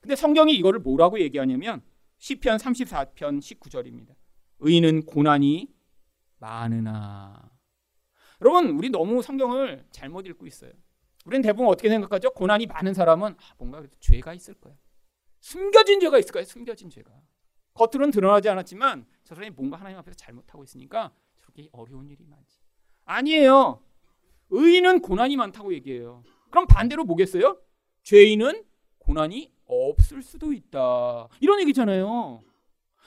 근데 성경이 이거를 뭐라고 얘기하냐면 시편 34편 19절입니다. 의인은 고난이 많으나. 여러분, 우리 너무 성경을 잘못 읽고 있어요. 우리는 대부분 어떻게 생각하죠? 고난이 많은 사람은 아, 뭔가 죄가 있을 거야. 숨겨진 죄가 있을 거야. 숨겨진 죄가. 겉으로는 드러나지 않았지만 저 사람이 뭔가 하나님 앞에서 잘못하고 있으니까 저렇게 어려운 일이 많지. 아니에요. 의인은 고난이 많다고 얘기해요. 그럼 반대로 뭐겠어요? 죄인은 고난이 없을 수도 있다. 이런 얘기잖아요.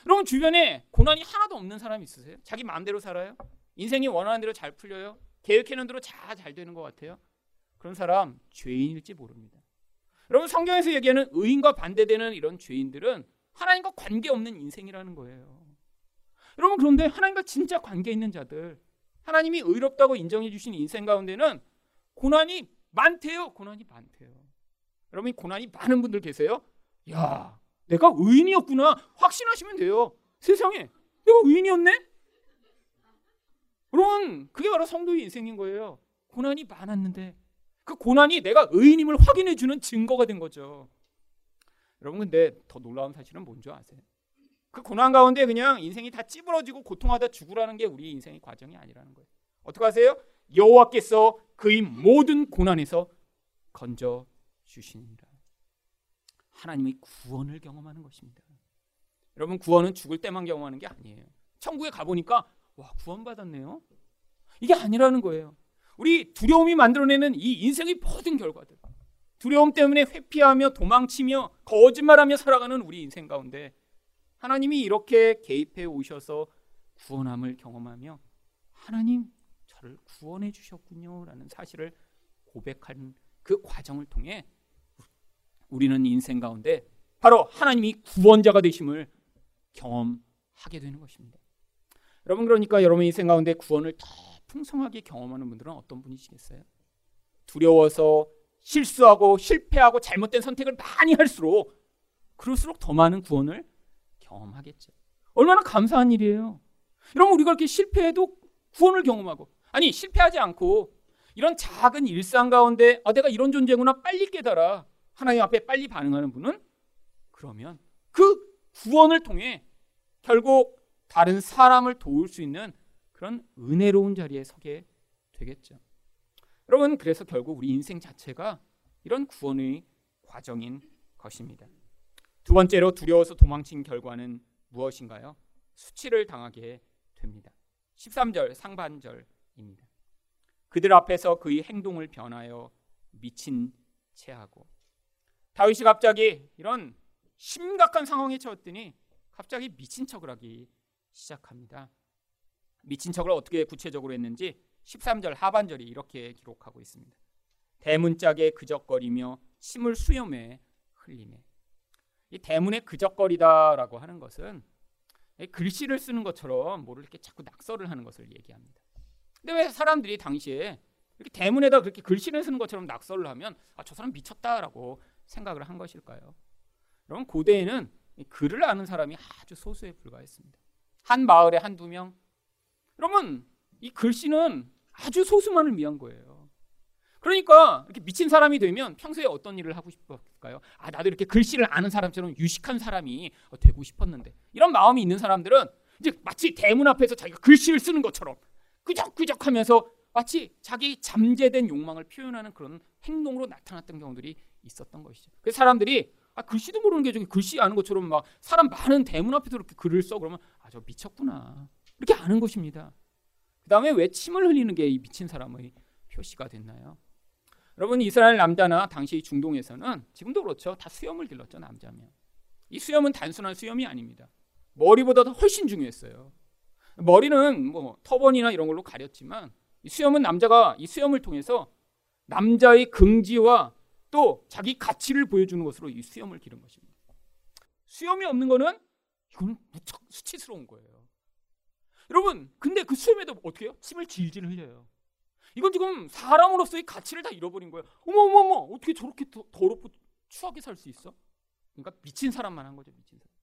여러분 주변에 고난이 하나도 없는 사람 있으세요? 자기 마음대로 살아요? 인생이 원하는 대로 잘 풀려요? 계획해놓은 대로 다잘 되는 것 같아요? 그런 사람 죄인일지 모릅니다. 여러분 성경에서 얘기하는 의인과 반대되는 이런 죄인들은 하나님과 관계없는 인생이라는 거예요. 여러분 그런데 하나님과 진짜 관계 있는 자들 하나님이 의롭다고 인정해 주신 인생 가운데는 고난이 많대요. 고난이 많대요. 여러분 고난이 많은 분들 계세요? 야, 내가 의인이었구나 확신하시면 돼요. 세상에 내가 의인이었네? 여러분 그게 바로 성도의 인생인 거예요. 고난이 많았는데 그 고난이 내가 의인임을 확인해 주는 증거가 된 거죠. 여러분 근데 더 놀라운 사실은 뭔지 아세요? 그 고난 가운데 그냥 인생이 다 찌부러지고 고통하다 죽으라는 게 우리 인생의 과정이 아니라는 거예요. 어떻게 하세요? 여호와께서 그의 모든 고난에서 건져 주시니라. 하나님의 구원을 경험하는 것입니다. 여러분 구원은 죽을 때만 경험하는 게 아니에요. 천국에 가 보니까 와 구원받았네요. 이게 아니라는 거예요. 우리 두려움이 만들어내는 이 인생의 모든 결과들. 두려움 때문에 회피하며 도망치며 거짓말하며 살아가는 우리 인생 가운데 하나님이 이렇게 개입해 오셔서 구원함을 경험하며 하나님 저를 구원해 주셨군요라는 사실을 고백한 그 과정을 통해 우리는 인생 가운데 바로 하나님이 구원자가 되심을 경험하게 되는 것입니다. 여러분 그러니까 여러분 인생 가운데 구원을 더 풍성하게 경험하는 분들은 어떤 분이시겠어요? 두려워서 실수하고 실패하고 잘못된 선택을 많이 할수록 그럴수록 더 많은 구원을 경험하겠죠. 얼마나 감사한 일이에요. 여러분 우리가 이렇게 실패해도 구원을 경험하고 아니 실패하지 않고 이런 작은 일상 가운데 아 내가 이런 존재구나 빨리 깨달아 하나님 앞에 빨리 반응하는 분은 그러면 그 구원을 통해 결국 다른 사람을 도울 수 있는 그런 은혜로운 자리에 서게 되겠죠. 여러분 그래서 결국 우리 인생 자체가 이런 구원의 과정인 것입니다. 두 번째로 두려워서 도망친 결과는 무엇인가요? 수치를 당하게 됩니다. 13절 상반절입니다. 그들 앞에서 그의 행동을 변하여 미친 채하고 다윗이 갑자기 이런 심각한 상황에 처했더니 갑자기 미친 척을 하기 시작합니다. 미친 척을 어떻게 구체적으로 했는지 13절 하반절이 이렇게 기록하고 있습니다. 대문짝에 그적거리며 침을 수염에 흘리네. 이 대문에 그적거리다라고 하는 것은 글씨를 쓰는 것처럼 뭐를 이렇게 자꾸 낙서를 하는 것을 얘기합니다. 근데 왜 사람들이 당시에 이렇게 대문에다 그렇게 글씨를 쓰는 것처럼 낙서를 하면 아, 저 사람 미쳤다라고 생각을 한 것일까요? 여러분 고대에는 글을 아는 사람이 아주 소수에 불과했습니다. 한 마을에 한두 명. 여러분 이 글씨는 아주 소수만을 위한 거예요. 그러니까 이렇게 미친 사람이 되면 평소에 어떤 일을 하고 싶을까요? 아 나도 이렇게 글씨를 아는 사람처럼 유식한 사람이 되고 싶었는데 이런 마음이 있는 사람들은 이제 마치 대문 앞에서 자기가 글씨를 쓰는 것처럼 끄적끄적하면서 마치 자기 잠재된 욕망을 표현하는 그런 행동으로 나타났던 경우들이 있었던 것이죠. 그래서 사람들이 아 글씨도 모르는 게 저기 글씨 아는 것처럼 막 사람 많은 대문 앞에서 이렇게 글을 써 그러면 아 저 미쳤구나 이렇게 아는 것입니다. 그 다음에 왜 침을 흘리는 게 이 미친 사람의 표시가 됐나요? 여러분 이스라엘 남자나 당시 중동에서는 지금도 그렇죠. 다 수염을 길렀죠 남자면. 이 수염은 단순한 수염이 아닙니다. 머리보다 도 훨씬 중요했어요. 머리는 뭐 터번이나 이런 걸로 가렸지만 이 수염은 남자가 이 수염을 통해서 남자의 긍지와 또 자기 가치를 보여주는 것으로 이 수염을 기른 것입니다. 수염이 없는 거는 이건 무척 수치스러운 거예요. 여러분, 근데 그 수염에도 어떻게 해요? 침을 질질 흘려요. 이건 지금 사람으로서의 가치를 다 잃어버린 거예요. 어머 어머 어머 어떻게 저렇게 더, 더럽고 추하게 살 수 있어? 그러니까 미친 사람만 한 거죠 미친 사람.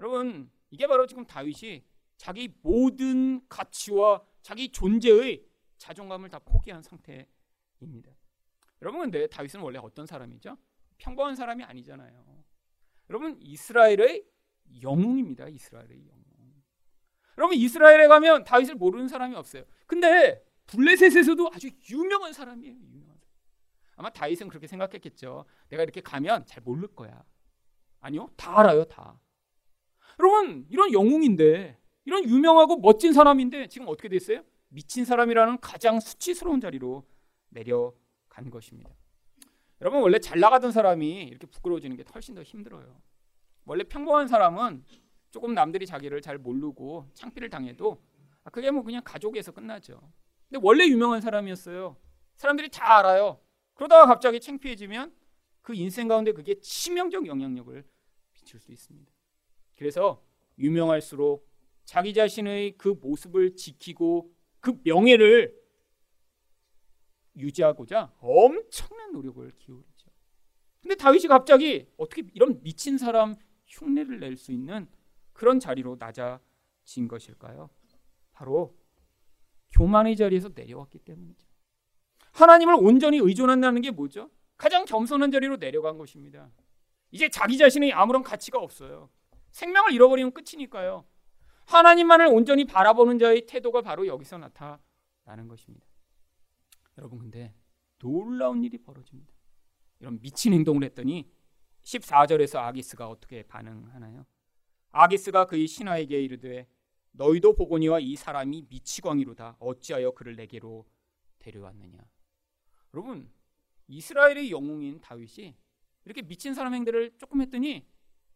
여러분 이게 바로 지금 다윗이 자기 모든 가치와 자기 존재의 자존감을 다 포기한 상태입니다. 여러분 근데 다윗은 원래 어떤 사람이죠? 평범한 사람이 아니잖아요. 여러분 이스라엘의 영웅입니다. 이스라엘의 영웅. 여러분 이스라엘에 가면 다윗을 모르는 사람이 없어요. 근데 블레셋에서도 아주 유명한 사람이에요. 유명한 사람. 아마 다윗은 그렇게 생각했겠죠. 내가 이렇게 가면 잘 모를 거야. 아니요, 다 알아요, 다. 여러분 이런 영웅인데 이런 유명하고 멋진 사람인데 지금 어떻게 됐어요? 미친 사람이라는 가장 수치스러운 자리로 내려 간 것입니다. 여러분 원래 잘 나가던 사람이 이렇게 부끄러워지는 게 훨씬 더 힘들어요. 원래 평범한 사람은 조금 남들이 자기를 잘 모르고 창피를 당해도 그게 뭐 그냥 가족에서 끝나죠. 근데 원래 유명한 사람이었어요. 사람들이 다 알아요. 그러다가 갑자기 창피해지면 그 인생 가운데 그게 치명적 영향력을 미칠 수 있습니다. 그래서 유명할수록 자기 자신의 그 모습을 지키고 그 명예를 유지하고자 엄청난 노력을 기울이죠. 근데 다윗이 갑자기 어떻게 이런 미친 사람 흉내를 낼 수 있는 그런 자리로 낮아진 것일까요? 바로 교만의 자리에서 내려왔기 때문이죠. 하나님을 온전히 의존한다는 게 뭐죠? 가장 겸손한 자리로 내려간 것입니다. 이제 자기 자신의 아무런 가치가 없어요. 생명을 잃어버리면 끝이니까요. 하나님만을 온전히 바라보는 자의 태도가 바로 여기서 나타나는 것입니다. 여러분 근데 놀라운 일이 벌어집니다. 이런 미친 행동을 했더니 14절에서 아기스가 어떻게 반응하나요? 아기스가 그의 신하에게 이르되 너희도 보거니와 이 사람이 미치광이로다. 어찌하여 그를 내게로 데려왔느냐. 여러분 이스라엘의 영웅인 다윗이 이렇게 미친 사람 행들을 조금 했더니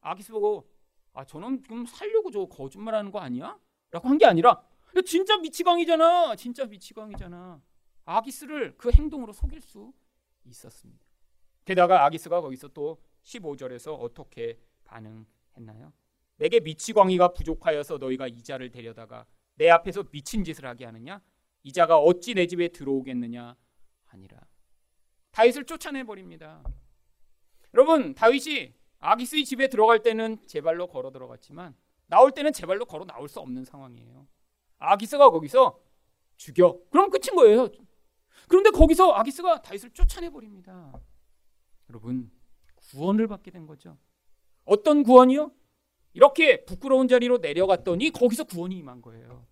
아기스 보고 아 저는 지금 살려고 저 거짓말하는 거 아니야? 라고 한 게 아니라 진짜 미치광이잖아. 진짜 미치광이잖아. 아기스를 그 행동으로 속일 수 있었습니다. 게다가 아기스가 거기서 또 15절에서 어떻게 반응했나요? 내게 미치광이가 부족하여서 너희가 이자를 데려다가 내 앞에서 미친 짓을 하게 하느냐? 이자가 어찌 내 집에 들어오겠느냐 하니라. 다윗을 쫓아내 버립니다. 여러분, 다윗이 아기스의 집에 들어갈 때는 제 발로 걸어 들어갔지만 나올 때는 제 발로 걸어 나올 수 없는 상황이에요. 아기스가 거기서 죽여. 그럼 끝인 거예요. 그런데 거기서 아기스가 다윗을 쫓아내 버립니다. 여러분, 구원을 받게 된 거죠. 어떤 구원이요? 이렇게 부끄러운 자리로 내려갔더니 거기서 구원이 임한 거예요.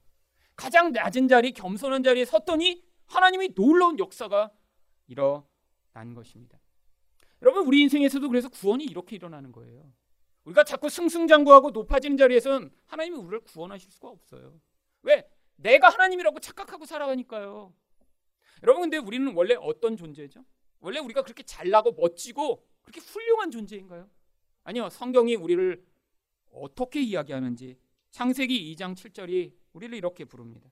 가장 낮은 자리, 겸손한 자리에 섰더니 하나님이 놀라운 역사가 일어난 것입니다. 여러분, 우리 인생에서도 그래서 구원이 이렇게 일어나는 거예요. 우리가 자꾸 승승장구하고 높아지는 자리에선 하나님이 우리를 구원하실 수가 없어요. 왜? 내가 하나님이라고 착각하고 살아가니까요. 여러분, 근데 우리는 원래 어떤 존재죠? 원래 우리가 그렇게 잘나고 멋지고 그렇게 훌륭한 존재인가요? 아니요. 성경이 우리를 어떻게 이야기하는지 창세기 2장 7절이 우리를 이렇게 부릅니다.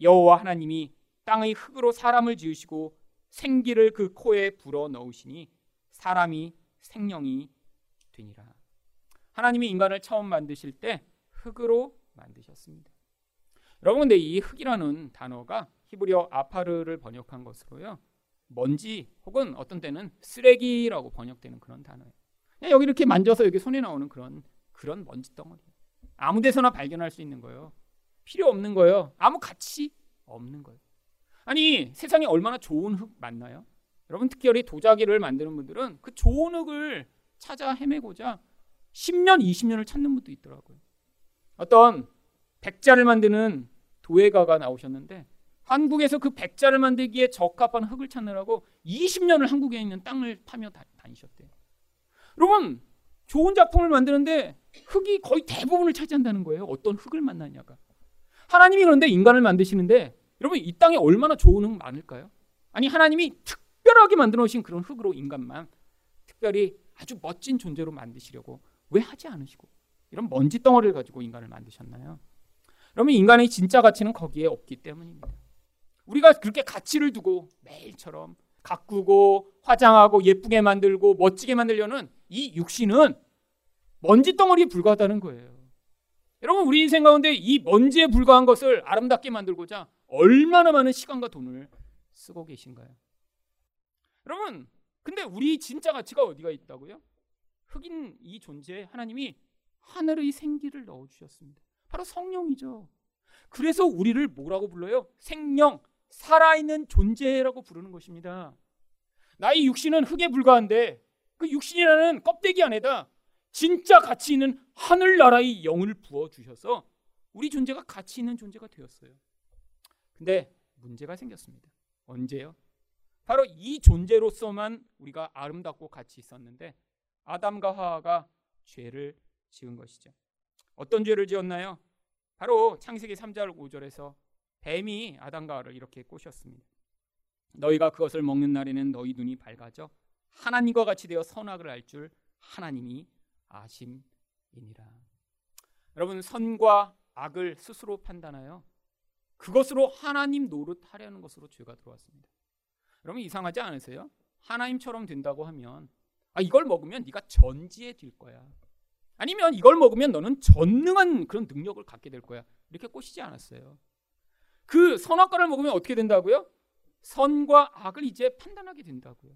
여호와 하나님이 땅의 흙으로 사람을 지으시고 생기를 그 코에 불어 넣으시니 사람이 생명이 되니라. 하나님이 인간을 처음 만드실 때 흙으로 만드셨습니다. 여러분 근데 이 흙이라는 단어가 히브리어 아파르를 번역한 것으로요. 먼지 혹은 어떤 때는 쓰레기라고 번역되는 그런 단어예요. 여기 이렇게 만져서 여기 손에 나오는 그런 그런 먼지 덩어리. 아무 데서나 발견할 수 있는 거예요. 필요 없는 거예요. 아무 가치 없는 거예요. 아니 세상에 얼마나 좋은 흙 많나요? 여러분 특별히 도자기를 만드는 분들은 그 좋은 흙을 찾아 헤매고자 10년, 20년을 찾는 분도 있더라고요. 어떤 백자를 만드는 도예가가 나오셨는데 한국에서 그 백자를 만들기에 적합한 흙을 찾느라고 20년을 한국에 있는 땅을 파며 다 니셨대요. 여러분 좋은 작품을 만드는데 흙이 거의 대부분을 차지한다는 거예요. 어떤 흙을 만나냐가. 하나님이 그런데 인간을 만드시는데 여러분 이 땅에 얼마나 좋은 흙 많을까요? 아니 하나님이 특별하게 만들어 놓으신 그런 흙으로 인간만 특별히 아주 멋진 존재로 만드시려고 왜 하지 않으시고 이런 먼지 덩어리를 가지고 인간을 만드셨나요? 그러면 인간의 진짜 가치는 거기에 없기 때문입니다. 우리가 그렇게 가치를 두고 매일처럼 가꾸고 화장하고 예쁘게 만들고 멋지게 만들려는 이 육신은 먼지 덩어리에 불과하다는 거예요. 여러분 우리 인생 가운데 이 먼지에 불과한 것을 아름답게 만들고자 얼마나 많은 시간과 돈을 쓰고 계신가요? 여러분 근데 우리 진짜 가치가 어디가 있다고요? 흑인 이 존재에 하나님이 하늘의 생기를 넣어 주셨습니다. 바로 성령이죠. 그래서 우리를 뭐라고 불러요? 생명, 살아있는 존재라고 부르는 것입니다. 나의 육신은 흙에 불과한데 그 육신이라는 껍데기 안에다 진짜 가치 있는 하늘나라의 영을 부어 주셔서 우리 존재가 가치 있는 존재가 되었어요. 근데 문제가 생겼습니다. 언제요? 바로 이 존재로서만 우리가 아름답고 가치 있었는데 아담과 하와가 죄를 지은 것이죠. 어떤 죄를 지었나요? 바로 창세기 3절 5절에서 뱀이 아담과 하와를 이렇게 꼬셨습니다. 너희가 그것을 먹는 날에는 너희 눈이 밝아져 하나님과 같이 되어 선악을 알 줄 하나님이 아심이니라. 여러분 선과 악을 스스로 판단하여 그것으로 하나님 노릇하려는 것으로 죄가 들어왔습니다. 여러분 이상하지 않으세요? 하나님처럼 된다고 하면 아 이걸 먹으면 네가 전지에 될 거야. 아니면 이걸 먹으면 너는 전능한 그런 능력을 갖게 될 거야. 이렇게 꼬시지 않았어요. 그 선악과를 먹으면 어떻게 된다고요? 선과 악을 이제 판단하게 된다고요.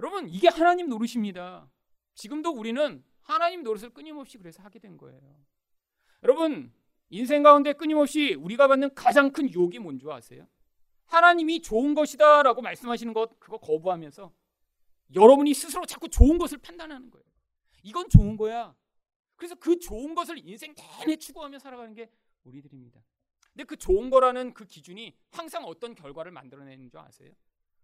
여러분, 이게 하나님 노릇입니다. 지금도 우리는 하나님 노릇을 끊임없이 그래서 하게 된 거예요. 여러분, 인생 가운데 끊임없이 우리가 받는 가장 큰 유혹이 뭔지 아세요? 하나님이 좋은 것이다라고 말씀하시는 것 그거 거부하면서 여러분이 스스로 자꾸 좋은 것을 판단하는 거예요. 이건 좋은 거야. 그래서 그 좋은 것을 인생 내내 추구하며 살아가는 게 우리들입니다. 근데 그 좋은 거라는 그 기준이 항상 어떤 결과를 만들어내는 줄 아세요?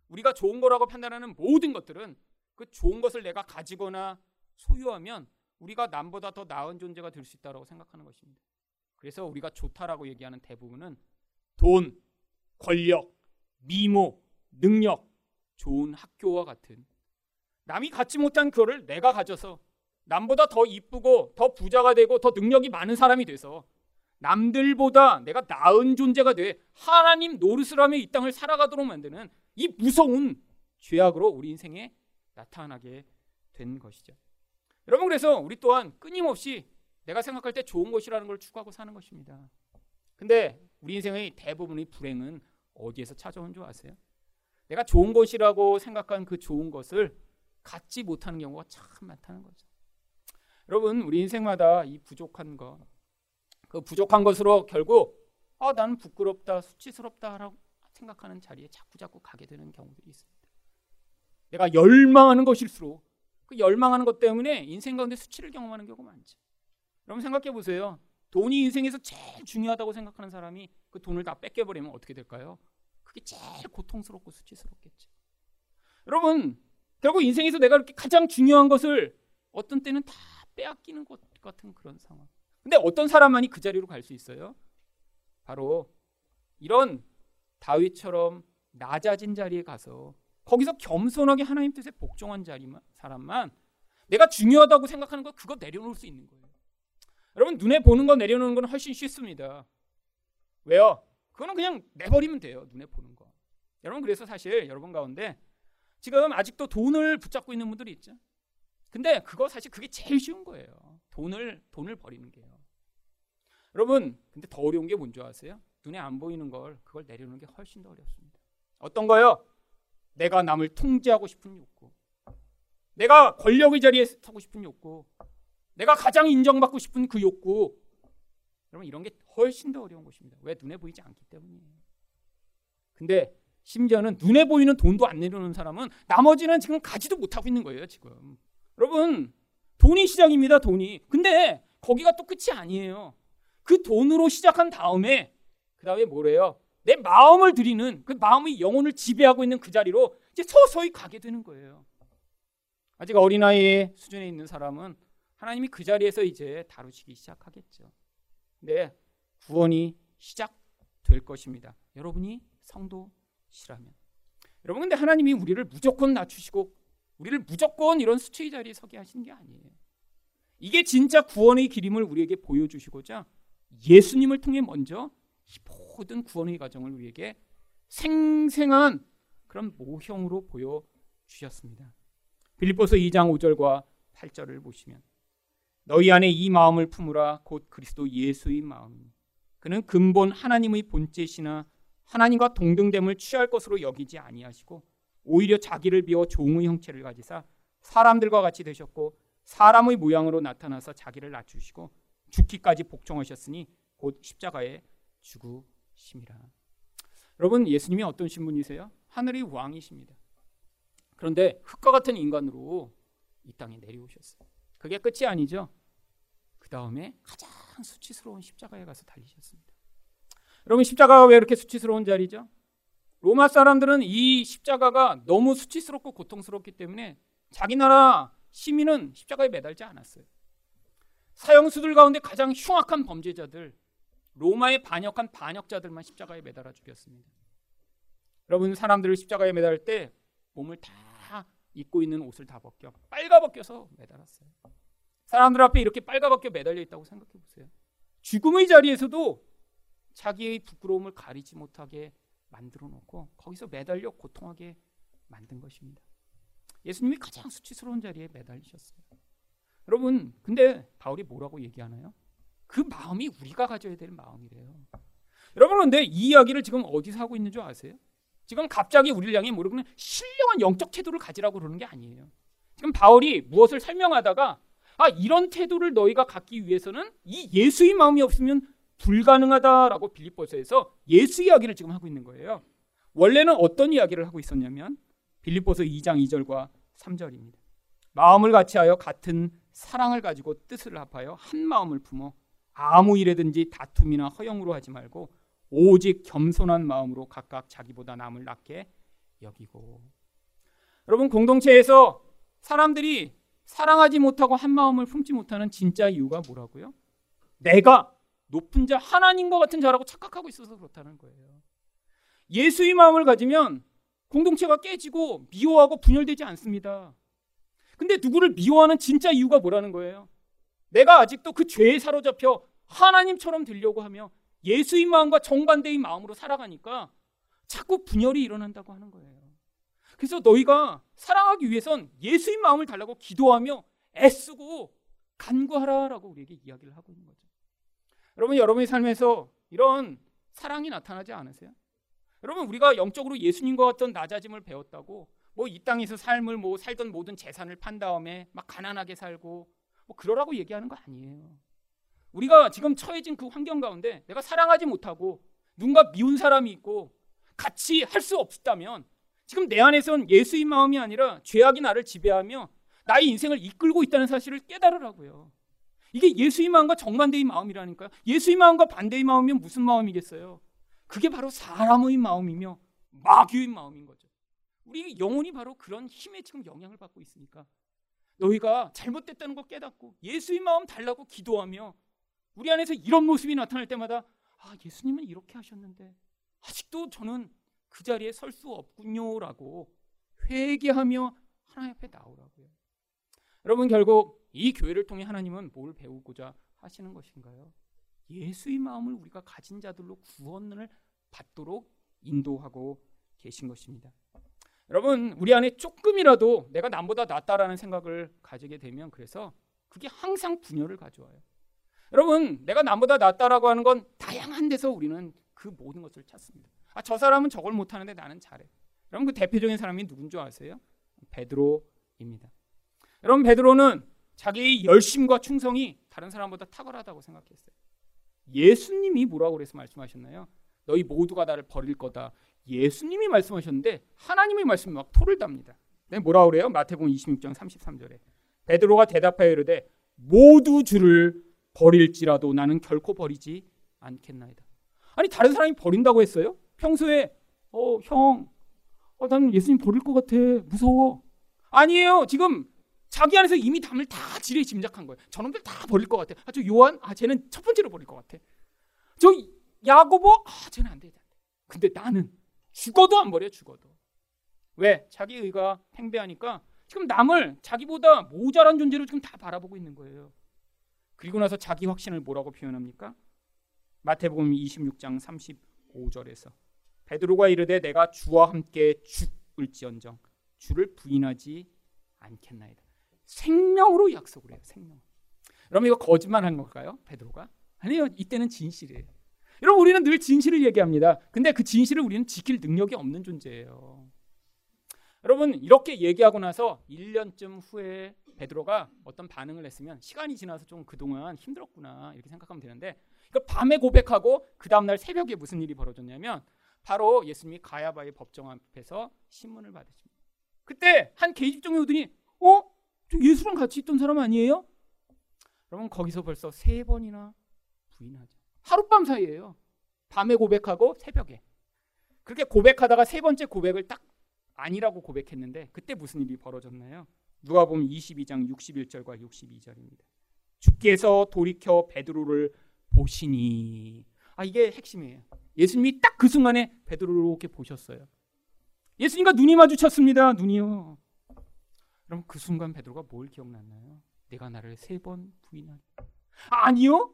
우리가 좋은 거라고 판단하는 모든 것들은 그 좋은 것을 내가 가지거나 소유하면 우리가 남보다 더 나은 존재가 될 수 있다고 생각하는 것입니다. 그래서 우리가 좋다라고 얘기하는 대부분은 돈, 권력, 미모, 능력, 좋은 학교와 같은 남이 갖지 못한 그거를 내가 가져서 남보다 더 이쁘고 더 부자가 되고 더 능력이 많은 사람이 돼서 남들보다 내가 나은 존재가 돼 하나님 노릇을 하며 이 땅을 살아가도록 만드는 이 무서운 죄악으로 우리 인생에 나타나게 된 것이죠. 여러분 그래서 우리 또한 끊임없이 내가 생각할 때 좋은 것이라는 걸 추구하고 사는 것입니다. 근데 우리 인생의 대부분의 불행은 어디에서 찾아온 줄 아세요? 내가 좋은 것이라고 생각한 그 좋은 것을 갖지 못하는 경우가 참 많다는 거죠. 여러분, 우리 인생마다 이 부족한 것, 그 부족한 것으로 결국 아, 나는 부끄럽다, 수치스럽다라고 생각하는 자리에 자꾸 자꾸 가게 되는 경우들이 있습니다. 내가 열망하는 것일수록 그 열망하는 것 때문에 인생 가운데 수치를 경험하는 경우가 많죠. 여러분 생각해 보세요. 돈이 인생에서 제일 중요하다고 생각하는 사람이 그 돈을 다 뺏겨버리면 어떻게 될까요? 그게 제일 고통스럽고 수치스럽겠죠. 여러분, 결국 인생에서 내가 이렇게 가장 중요한 것을 어떤 때는 다 빼앗기는 것 같은 그런 상황. 근데 어떤 사람만이 그 자리로 갈 수 있어요? 바로 이런 다윗처럼 낮아진 자리에 가서 거기서 겸손하게 하나님 뜻에 복종한 자리만 사람만 내가 중요하다고 생각하는 거 그거 내려놓을 수 있는 거예요. 여러분 눈에 보는 거 내려놓는 건 훨씬 쉽습니다. 왜요? 그거는 그냥 내버리면 돼요. 눈에 보는 거. 여러분 그래서 사실 여러분 가운데 지금 아직도 돈을 붙잡고 있는 분들이 있죠. 근데 그거 사실 그게 제일 쉬운 거예요. 돈을 돈을 버리는 게요. 여러분 근데 더 어려운 게 뭔지 아세요? 눈에 안 보이는 걸 그걸 내려놓는 게 훨씬 더 어렵습니다. 어떤 거요? 내가 남을 통제하고 싶은 욕구. 내가 권력의 자리에 서고 싶은 욕구. 내가 가장 인정받고 싶은 그 욕구. 여러분 이런 게 훨씬 더 어려운 것입니다. 왜 눈에 보이지 않기 때문이에요. 근데 심지어는 눈에 보이는 돈도 안 내려놓는 사람은 나머지는 지금 가지도 못하고 있는 거예요, 지금. 여러분, 돈이 시작입니다, 돈이. 근데 거기가 또 끝이 아니에요. 그 돈으로 시작한 다음에, 그 다음에 뭐래요? 내 마음을 드리는, 그 마음이 영혼을 지배하고 있는 그 자리로 이제 서서히 가게 되는 거예요. 아직 어린아이의 수준에 있는 사람은 하나님이 그 자리에서 이제 다루시기 시작하겠죠. 네, 구원이 시작될 것입니다. 여러분이 성도시라면. 여러분 근데 하나님이 우리를 무조건 낮추시고 우리를 무조건 이런 수치의 자리에 서게 하시는 게 아니에요. 이게 진짜 구원의 길임을 우리에게 보여주시고자 예수님을 통해 먼저 이 모든 구원의 과정을 우리에게 생생한 그런 모형으로 보여 주셨습니다. 빌립보서 2장 5절과 8절을 보시면 너희 안에 이 마음을 품으라 곧 그리스도 예수의 마음이니 그는 근본 하나님의 본체시나 하나님과 동등됨을 취할 것으로 여기지 아니하시고 오히려 자기를 비워 종의 형체를 가지사 사람들과 같이 되셨고 사람의 모양으로 나타나서 자기를 낮추시고 죽기까지 복종하셨으니 곧 십자가에 죽으심이라. 여러분 예수님이 어떤 신분이세요? 하늘의 왕이십니다. 그런데 흙과 같은 인간으로 이 땅에 내려오셨어요. 그게 끝이 아니죠. 그 다음에 가장 수치스러운 십자가에 가서 달리셨습니다. 여러분 십자가가 왜 이렇게 수치스러운 자리죠? 로마 사람들은 이 십자가가 너무 수치스럽고 고통스럽기 때문에 자기 나라 시민은 십자가에 매달지 않았어요. 사형수들 가운데 가장 흉악한 범죄자들, 로마에 반역한 반역자들만 십자가에 매달아 죽였습니다. 여러분 사람들을 십자가에 매달 때 몸을 다 입고 있는 옷을 다 벗겨 빨가 벗겨서 매달았어요. 사람들 앞에 이렇게 빨가 벗겨 매달려 있다고 생각해 보세요. 죽음의 자리에서도 자기의 부끄러움을 가리지 못하게 만들어 놓고 거기서 매달려 고통하게 만든 것입니다. 예수님이 가장 수치스러운 자리에 매달리셨어요. 여러분, 근데 바울이 뭐라고 얘기하나요? 그 마음이 우리가 가져야 될 마음이래요. 여러분, 그런데 이 이야기를 지금 어디서 하고 있는 줄 아세요? 지금 갑자기 우리를 향해 모르는 신령한 영적 태도를 가지라고 그러는 게 아니에요. 지금 바울이 무엇을 설명하다가 아, 이런 태도를 너희가 갖기 위해서는 이 예수의 마음이 없으면 불가능하다라고 빌립보서에서 예수 이야기를 지금 하고 있는 거예요. 원래는 어떤 이야기를 하고 있었냐면 빌립보서 2장 2절과 3절입니다. 마음을 같이하여 같은 사랑을 가지고 뜻을 합하여 한 마음을 품어 아무 일에든지 다툼이나 허영으로 하지 말고 오직 겸손한 마음으로 각각 자기보다 남을 낫게 여기고 여러분 공동체에서 사람들이 사랑하지 못하고 한 마음을 품지 못하는 진짜 이유가 뭐라고요? 내가 높은 자 하나님과 같은 자라고 착각하고 있어서 그렇다는 거예요. 예수의 마음을 가지면 공동체가 깨지고 미워하고 분열되지 않습니다. 근데 누구를 미워하는 진짜 이유가 뭐라는 거예요? 내가 아직도 그 죄에 사로잡혀 하나님처럼 되려고 하며 예수의 마음과 정반대의 마음으로 살아가니까 자꾸 분열이 일어난다고 하는 거예요. 그래서 너희가 사랑하기 위해선 예수의 마음을 달라고 기도하며 애쓰고 간구하라라고 우리에게 이야기를 하고 있는 거죠. 여러분 여러분의 삶에서 이런 사랑이 나타나지 않으세요? 여러분 우리가 영적으로 예수님과 같은 낮아짐을 배웠다고 뭐 이 땅에서 삶을 뭐 살던 모든 재산을 판 다음에 막 가난하게 살고 뭐 그러라고 얘기하는 거 아니에요. 우리가 지금 처해진 그 환경 가운데 내가 사랑하지 못하고 누군가 미운 사람이 있고 같이 할 수 없다면 지금 내 안에선 예수의 마음이 아니라 죄악이 나를 지배하며 나의 인생을 이끌고 있다는 사실을 깨달으라고요. 이게 예수의 마음과 정반대의 마음이라니까요. 예수의 마음과 반대의 마음이면 무슨 마음이겠어요? 그게 바로 사람의 마음이며 마귀의 마음인 거죠. 우리 영혼이 바로 그런 힘에 지금 영향을 받고 있으니까 너희가 잘못됐다는 거 깨닫고 예수의 마음 달라고 기도하며 우리 안에서 이런 모습이 나타날 때마다 아 예수님은 이렇게 하셨는데 아직도 저는 그 자리에 설 수 없군요라고 회개하며 하나님 앞에 나오라고요. 여러분 결국 이 교회를 통해 하나님은 뭘 배우고자 하시는 것인가요? 예수의 마음을 우리가 가진 자들로 구원을 받도록 인도하고 계신 것입니다. 여러분, 우리 안에 조금이라도 내가 남보다 낫다라는 생각을 가지게 되면 그래서 그게 항상 분열을 가져와요. 여러분, 내가 남보다 낫다라고 하는 건 다양한 데서 우리는 그 모든 것을 찾습니다. 아, 저 사람은 저걸 못하는데 나는 잘해. 여러분, 그 대표적인 사람이 누군 줄 아세요? 베드로입니다. 여러분, 베드로는 자기의 열심과 충성이 다른 사람보다 탁월하다고 생각했어요. 예수님이 뭐라고 그래서 말씀하셨나요? 너희 모두가 나를 버릴 거다. 예수님이 말씀하셨는데 하나님의 말씀이 막 토를 답니다. 네, 뭐라 그래요? 마태복음 26장 33절에 베드로가 대답하여 이르되 모두 주를 버릴지라도 나는 결코 버리지 않겠나이다. 아니 다른 사람이 버린다고 했어요? 평소에 어 형, 어, 나는 예수님 버릴 것 같아 무서워. 아니에요. 지금 자기 안에서 이미 담을 다 지레 짐작한 거예요. 저놈들 다 버릴 것 같아. 아, 저 요한, 아, 쟤는 첫 번째로 버릴 것 같아. 저 야고보, 아, 쟤는 안 돼. 근데 나는 죽어도 안 버려, 죽어도. 왜? 자기 의가 팽배하니까 지금 남을 자기보다 모자란 존재로 지금 다 바라보고 있는 거예요. 그리고 나서 자기 확신을 뭐라고 표현합니까? 마태복음 26장 35절에서 베드로가 이르되 내가 주와 함께 죽을지언정 주를 부인하지 않겠나이다. 생명으로 약속을 해요. 생명. 여러분 이거 거짓말한 걸까요? 베드로가? 아니요. 이때는 진실이에요. 여러분 우리는 늘 진실을 얘기합니다. 근데 그 진실을 우리는 지킬 능력이 없는 존재예요. 여러분 이렇게 얘기하고 나서 1년쯤 후에 베드로가 어떤 반응을 했으면 시간이 지나서 좀 그동안 힘들었구나 이렇게 생각하면 되는데 그 밤에 고백하고 그 다음날 새벽에 무슨 일이 벌어졌냐면 바로 예수님이 가야바의 법정 앞에서 신문을 받으십니다. 그때 한 계집종이 오더니 어? 저 예수랑 같이 있던 사람 아니에요? 여러분 거기서 벌써 세 번이나 부인하죠. 하룻밤 사이에요. 밤에 고백하고 새벽에. 그렇게 고백하다가 세 번째 고백을 딱 아니라고 고백했는데 그때 무슨 일이 벌어졌나요? 누가 보면 22장 61절과 62절입니다. 주께서 돌이켜 베드로를 보시니 아 이게 핵심이에요. 예수님이 딱 그 순간에 베드로를 이렇게 보셨어요. 예수님과 눈이 마주쳤습니다. 눈이요. 그럼 그 순간 베드로가 뭘 기억났나요? 내가 나를 세 번 부인하리. 아니요.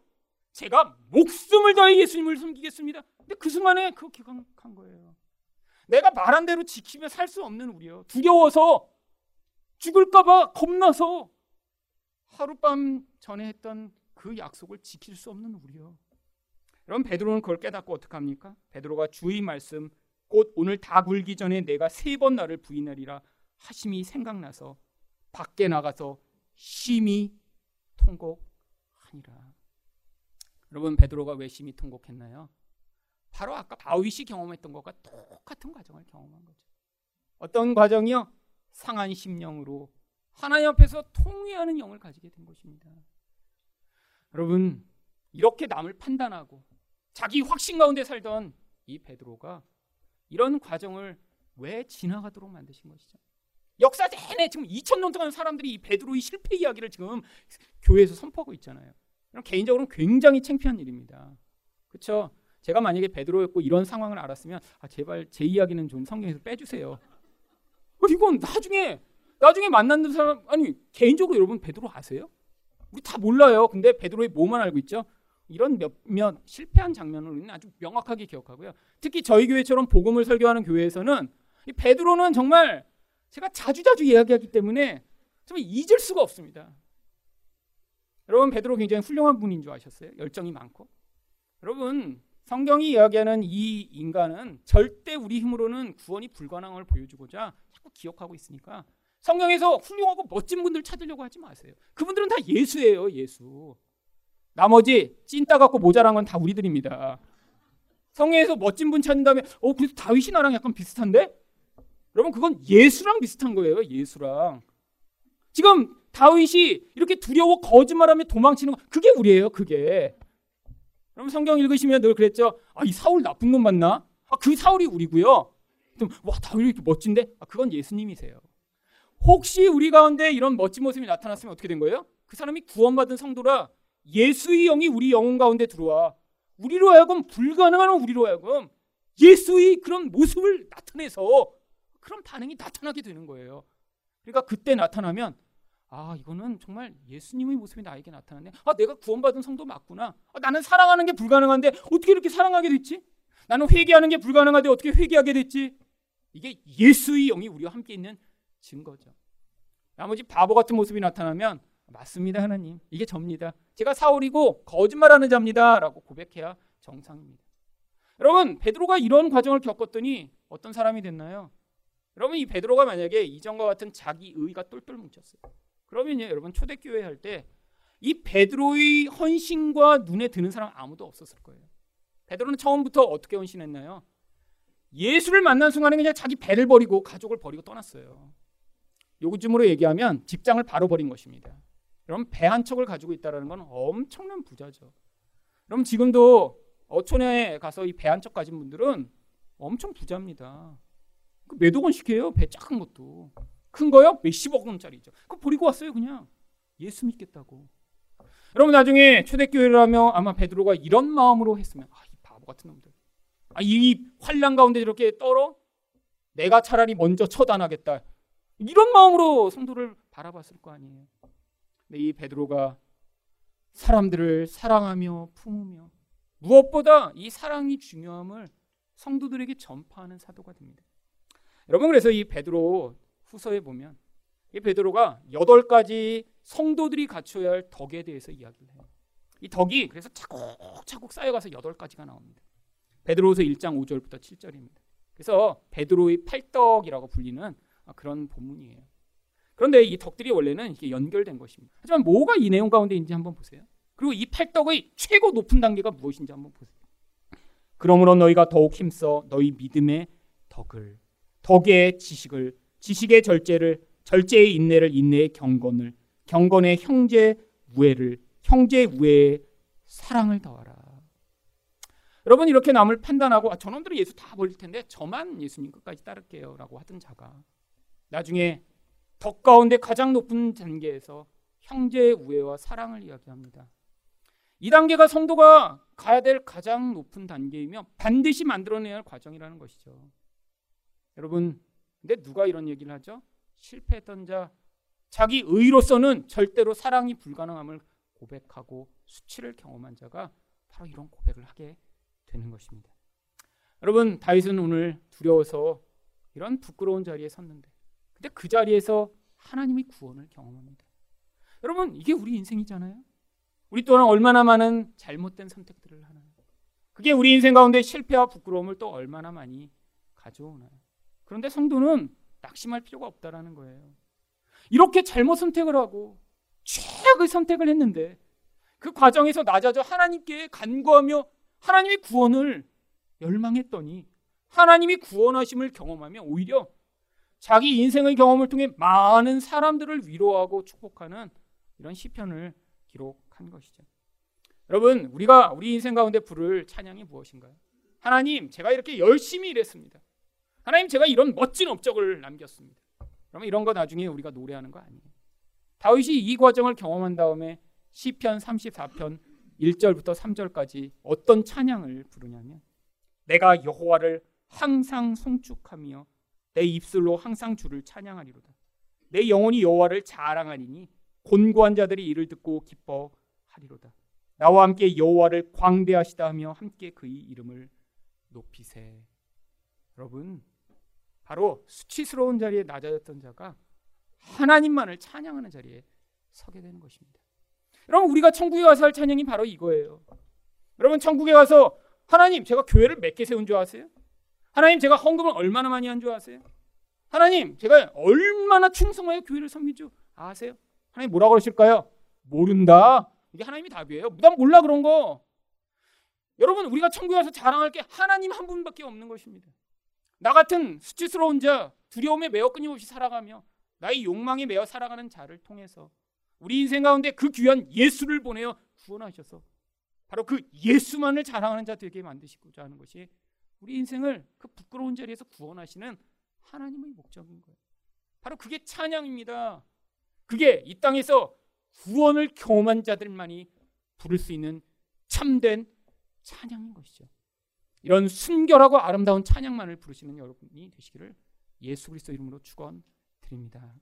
제가 목숨을 다해 예수님을 숨기겠습니다. 근데 그 순간에 그 기억한 거예요. 내가 말한 대로 지키며 살 수 없는 우리요. 두려워서 죽을까봐 겁나서 하룻밤 전에 했던 그 약속을 지킬 수 없는 우리요. 여러분 베드로는 그걸 깨닫고 어떻게 합니까? 베드로가 주의 말씀 곧 오늘 다 굴기 전에 내가 세 번 나를 부인하리라 하심이 생각나서 밖에 나가서 심히 통곡하니라. 여러분 베드로가 왜 심히 통곡했나요? 바로 아까 다윗이 경험했던 것과 똑같은 과정을 경험한 거죠. 어떤 과정이요? 상한 심령으로 하나님 앞에서 통회하는 영을 가지게 된 것입니다. 여러분 이렇게 남을 판단하고 자기 확신 가운데 살던 이 베드로가 이런 과정을 왜 지나가도록 만드신 것이죠? 역사 내내 지금 2천 년 동안 사람들이 이 베드로의 실패 이야기를 지금 교회에서 선포하고 있잖아요. 개인적으로는 굉장히 창피한 일입니다. 그렇죠? 제가 만약에 베드로였고 이런 상황을 알았으면 아 제발 제 이야기는 좀 성경에서 빼주세요. 어, 이건 나중에 나중에 만났는 사람 아니 개인적으로 여러분 베드로 아세요? 우리 다 몰라요. 근데 베드로의 뭐만 알고 있죠? 이런 몇몇 실패한 장면을 우리는 아주 명확하게 기억하고요. 특히 저희 교회처럼 복음을 설교하는 교회에서는 이 베드로는 정말 제가 자주자주 이야기하기 때문에 정말 잊을 수가 없습니다. 여러분 베드로 굉장히 훌륭한 분인 줄 아셨어요? 열정이 많고. 여러분 성경이 이야기하는 이 인간은 절대 우리 힘으로는 구원이 불가능함을 보여주고자 자꾸 기억하고 있으니까 성경에서 훌륭하고 멋진 분들 찾으려고 하지 마세요. 그분들은 다 예수예요, 예수. 나머지 찐따 갖고 모자란 건 다 우리들입니다. 성경에서 멋진 분 찾는 다음에 어 그래서 다윗이 나랑 약간 비슷한데? 여러분 그건 예수랑 비슷한 거예요. 예수랑. 지금 다윗이 이렇게 두려워 거짓말하며 도망치는 거 그게 우리예요. 그게. 여러분 성경 읽으시면 늘 그랬죠. 아 이 사울 나쁜 놈 맞나? 아 그 사울이 우리고요. 와 다윗이 이렇게 멋진데? 아 그건 예수님이세요. 혹시 우리 가운데 이런 멋진 모습이 나타났으면 어떻게 된 거예요? 그 사람이 구원받은 성도라 예수의 영이 우리 영혼 가운데 들어와 우리로 하여금 불가능한 우리로 하여금 예수의 그런 모습을 나타내서 그런 반응이 나타나게 되는 거예요. 그러니까 그때 나타나면 아 이거는 정말 예수님의 모습이 나에게 나타났네. 아 내가 구원받은 성도 맞구나. 아, 나는 사랑하는 게 불가능한데 어떻게 이렇게 사랑하게 됐지? 나는 회개하는 게 불가능한데 어떻게 회개하게 됐지? 이게 예수의 영이 우리와 함께 있는 증거죠. 나머지 바보 같은 모습이 나타나면 맞습니다 하나님 이게 접니다. 제가 사울이고 거짓말하는 자입니다라고 고백해야 정상입니다. 여러분 베드로가 이런 과정을 겪었더니 어떤 사람이 됐나요? 여러분 이 베드로가 만약에 이전과 같은 자기 의가 똘똘 뭉쳤어요. 그러면요 여러분 초대교회 할 때 이 베드로의 헌신과 눈에 드는 사람 아무도 없었을 거예요. 베드로는 처음부터 어떻게 헌신했나요? 예수를 만난 순간에 그냥 자기 배를 버리고 가족을 버리고 떠났어요. 요즘으로 얘기하면 직장을 바로 버린 것입니다. 여러분 배 한 척을 가지고 있다는 건 엄청난 부자죠. 그럼 지금도 어촌에 가서 이 배 한 척 가진 분들은 엄청 부자입니다. 그 원씩 해요. 배 작은 것도. 큰 거요? 몇십억 원짜리죠. 그거 버리고 왔어요, 그냥. 예수 믿겠다고. 여러분 나중에 초대교회를 하며 아마 베드로가 이런 마음으로 했으면 아, 이 바보 같은 놈들. 아, 이 환란 가운데 이렇게 떨어 내가 차라리 먼저 처단하겠다. 이런 마음으로 성도를 바라봤을 거 아니에요. 근데 이 베드로가 사람들을 사랑하며 품으며 무엇보다 이 사랑이 중요함을 성도들에게 전파하는 사도가 됩니다. 여러분 그래서 이 베드로 후서에 보면 이 베드로가 여덟 가지 성도들이 갖춰야 할 덕에 대해서 이야기를 해요. 이 덕이 그래서 차곡차곡 쌓여가서 여덟 가지가 나옵니다. 베드로후서 1장 5절부터 7절입니다. 그래서 베드로의 팔덕이라고 불리는 그런 본문이에요. 그런데 이 덕들이 원래는 이게 연결된 것입니다. 하지만 뭐가 이 내용 가운데 있는지 한번 보세요. 그리고 이 팔덕의 최고 높은 단계가 무엇인지 한번 보세요. 그러므로 너희가 더욱 힘써 너희 믿음의 덕을 덕의 지식을 지식의 절제를 절제의 인내를 인내의 경건을 경건의 형제 우애를 형제 우애의 사랑을 더하라. 여러분 이렇게 남을 판단하고 아, 저놈들은 예수 다 버릴 텐데 저만 예수님 끝까지 따를게요라고 하던 자가 나중에 덕 가운데 가장 높은 단계에서 형제의 우애와 사랑을 이야기합니다. 이 단계가 성도가 가야 될 가장 높은 단계이며 반드시 만들어내야 할 과정이라는 것이죠. 여러분, 근데 누가 이런 얘기를 하죠? 실패했던 자, 자기 의로서는 절대로 사랑이 불가능함을 고백하고 수치를 경험한 자가 바로 이런 고백을 하게 되는 것입니다. 여러분, 다윗은 오늘 두려워서 이런 부끄러운 자리에 섰는데, 근데 그 자리에서 하나님의 구원을 경험합니다. 여러분, 이게 우리 인생이잖아요. 우리 또한 얼마나 많은 잘못된 선택들을 하나요? 그게 우리 인생 가운데 실패와 부끄러움을 또 얼마나 많이 가져오나요? 그런데 성도는 낙심할 필요가 없다라는 거예요. 이렇게 잘못 선택을 하고 최악의 선택을 했는데 그 과정에서 낮아져 하나님께 간구하며 하나님의 구원을 열망했더니 하나님이 구원하심을 경험하며 오히려 자기 인생의 경험을 통해 많은 사람들을 위로하고 축복하는 이런 시편을 기록한 것이죠. 여러분, 우리가 우리 인생 가운데 부를 찬양이 무엇인가요? 하나님, 제가 이렇게 열심히 일했습니다. 하나님, 제가 이런 멋진 업적을 남겼습니다. 그러면 이런 거 나중에 우리가 노래하는 거 아니에요. 다윗이 이 과정을 경험한 다음에 시편 34편 1절부터 3절까지 어떤 찬양을 부르냐면 내가 여호와를 항상 송축하며 내 입술로 항상 주를 찬양하리로다. 내 영혼이 여호와를 자랑하리니 곤고한 자들이 이를 듣고 기뻐하리로다. 나와 함께 여호와를 광대하시다 하며 함께 그의 이름을 높이세. 여러분, 바로 수치스러운 자리에 낮아졌던 자가 하나님만을 찬양하는 자리에 서게 되는 것입니다. 여러분, 우리가 천국에 가서 할 찬양이 바로 이거예요. 여러분, 천국에 가서 하나님, 제가 교회를 몇 개 세운 줄 아세요? 하나님, 제가 헌금을 얼마나 많이 한 줄 아세요? 하나님, 제가 얼마나 충성하여 교회를 섬긴 줄 아세요? 하나님 뭐라 그러실까요? 모른다. 이게 하나님이 답이에요. 난 몰라 그런 거. 여러분 우리가 천국에 가서 자랑할 게 하나님 한 분밖에 없는 것입니다. 나 같은 수치스러운 자, 두려움에 매어 끊임없이 살아가며 나의 욕망에 매어 살아가는 자를 통해서 우리 인생 가운데 그 귀한 예수를 보내어 구원하셔서 바로 그 예수만을 자랑하는 자 되게 만드시고자 하는 것이 우리 인생을 그 부끄러운 자리에서 구원하시는 하나님의 목적인 거예요. 바로 그게 찬양입니다. 그게 이 땅에서 구원을 경험한 자들만이 부를 수 있는 참된 찬양인 것이죠. 이런 순결하고 아름다운 찬양만을 부르시는 여러분이 되시기를 예수 그리스도 이름으로 축원드립니다.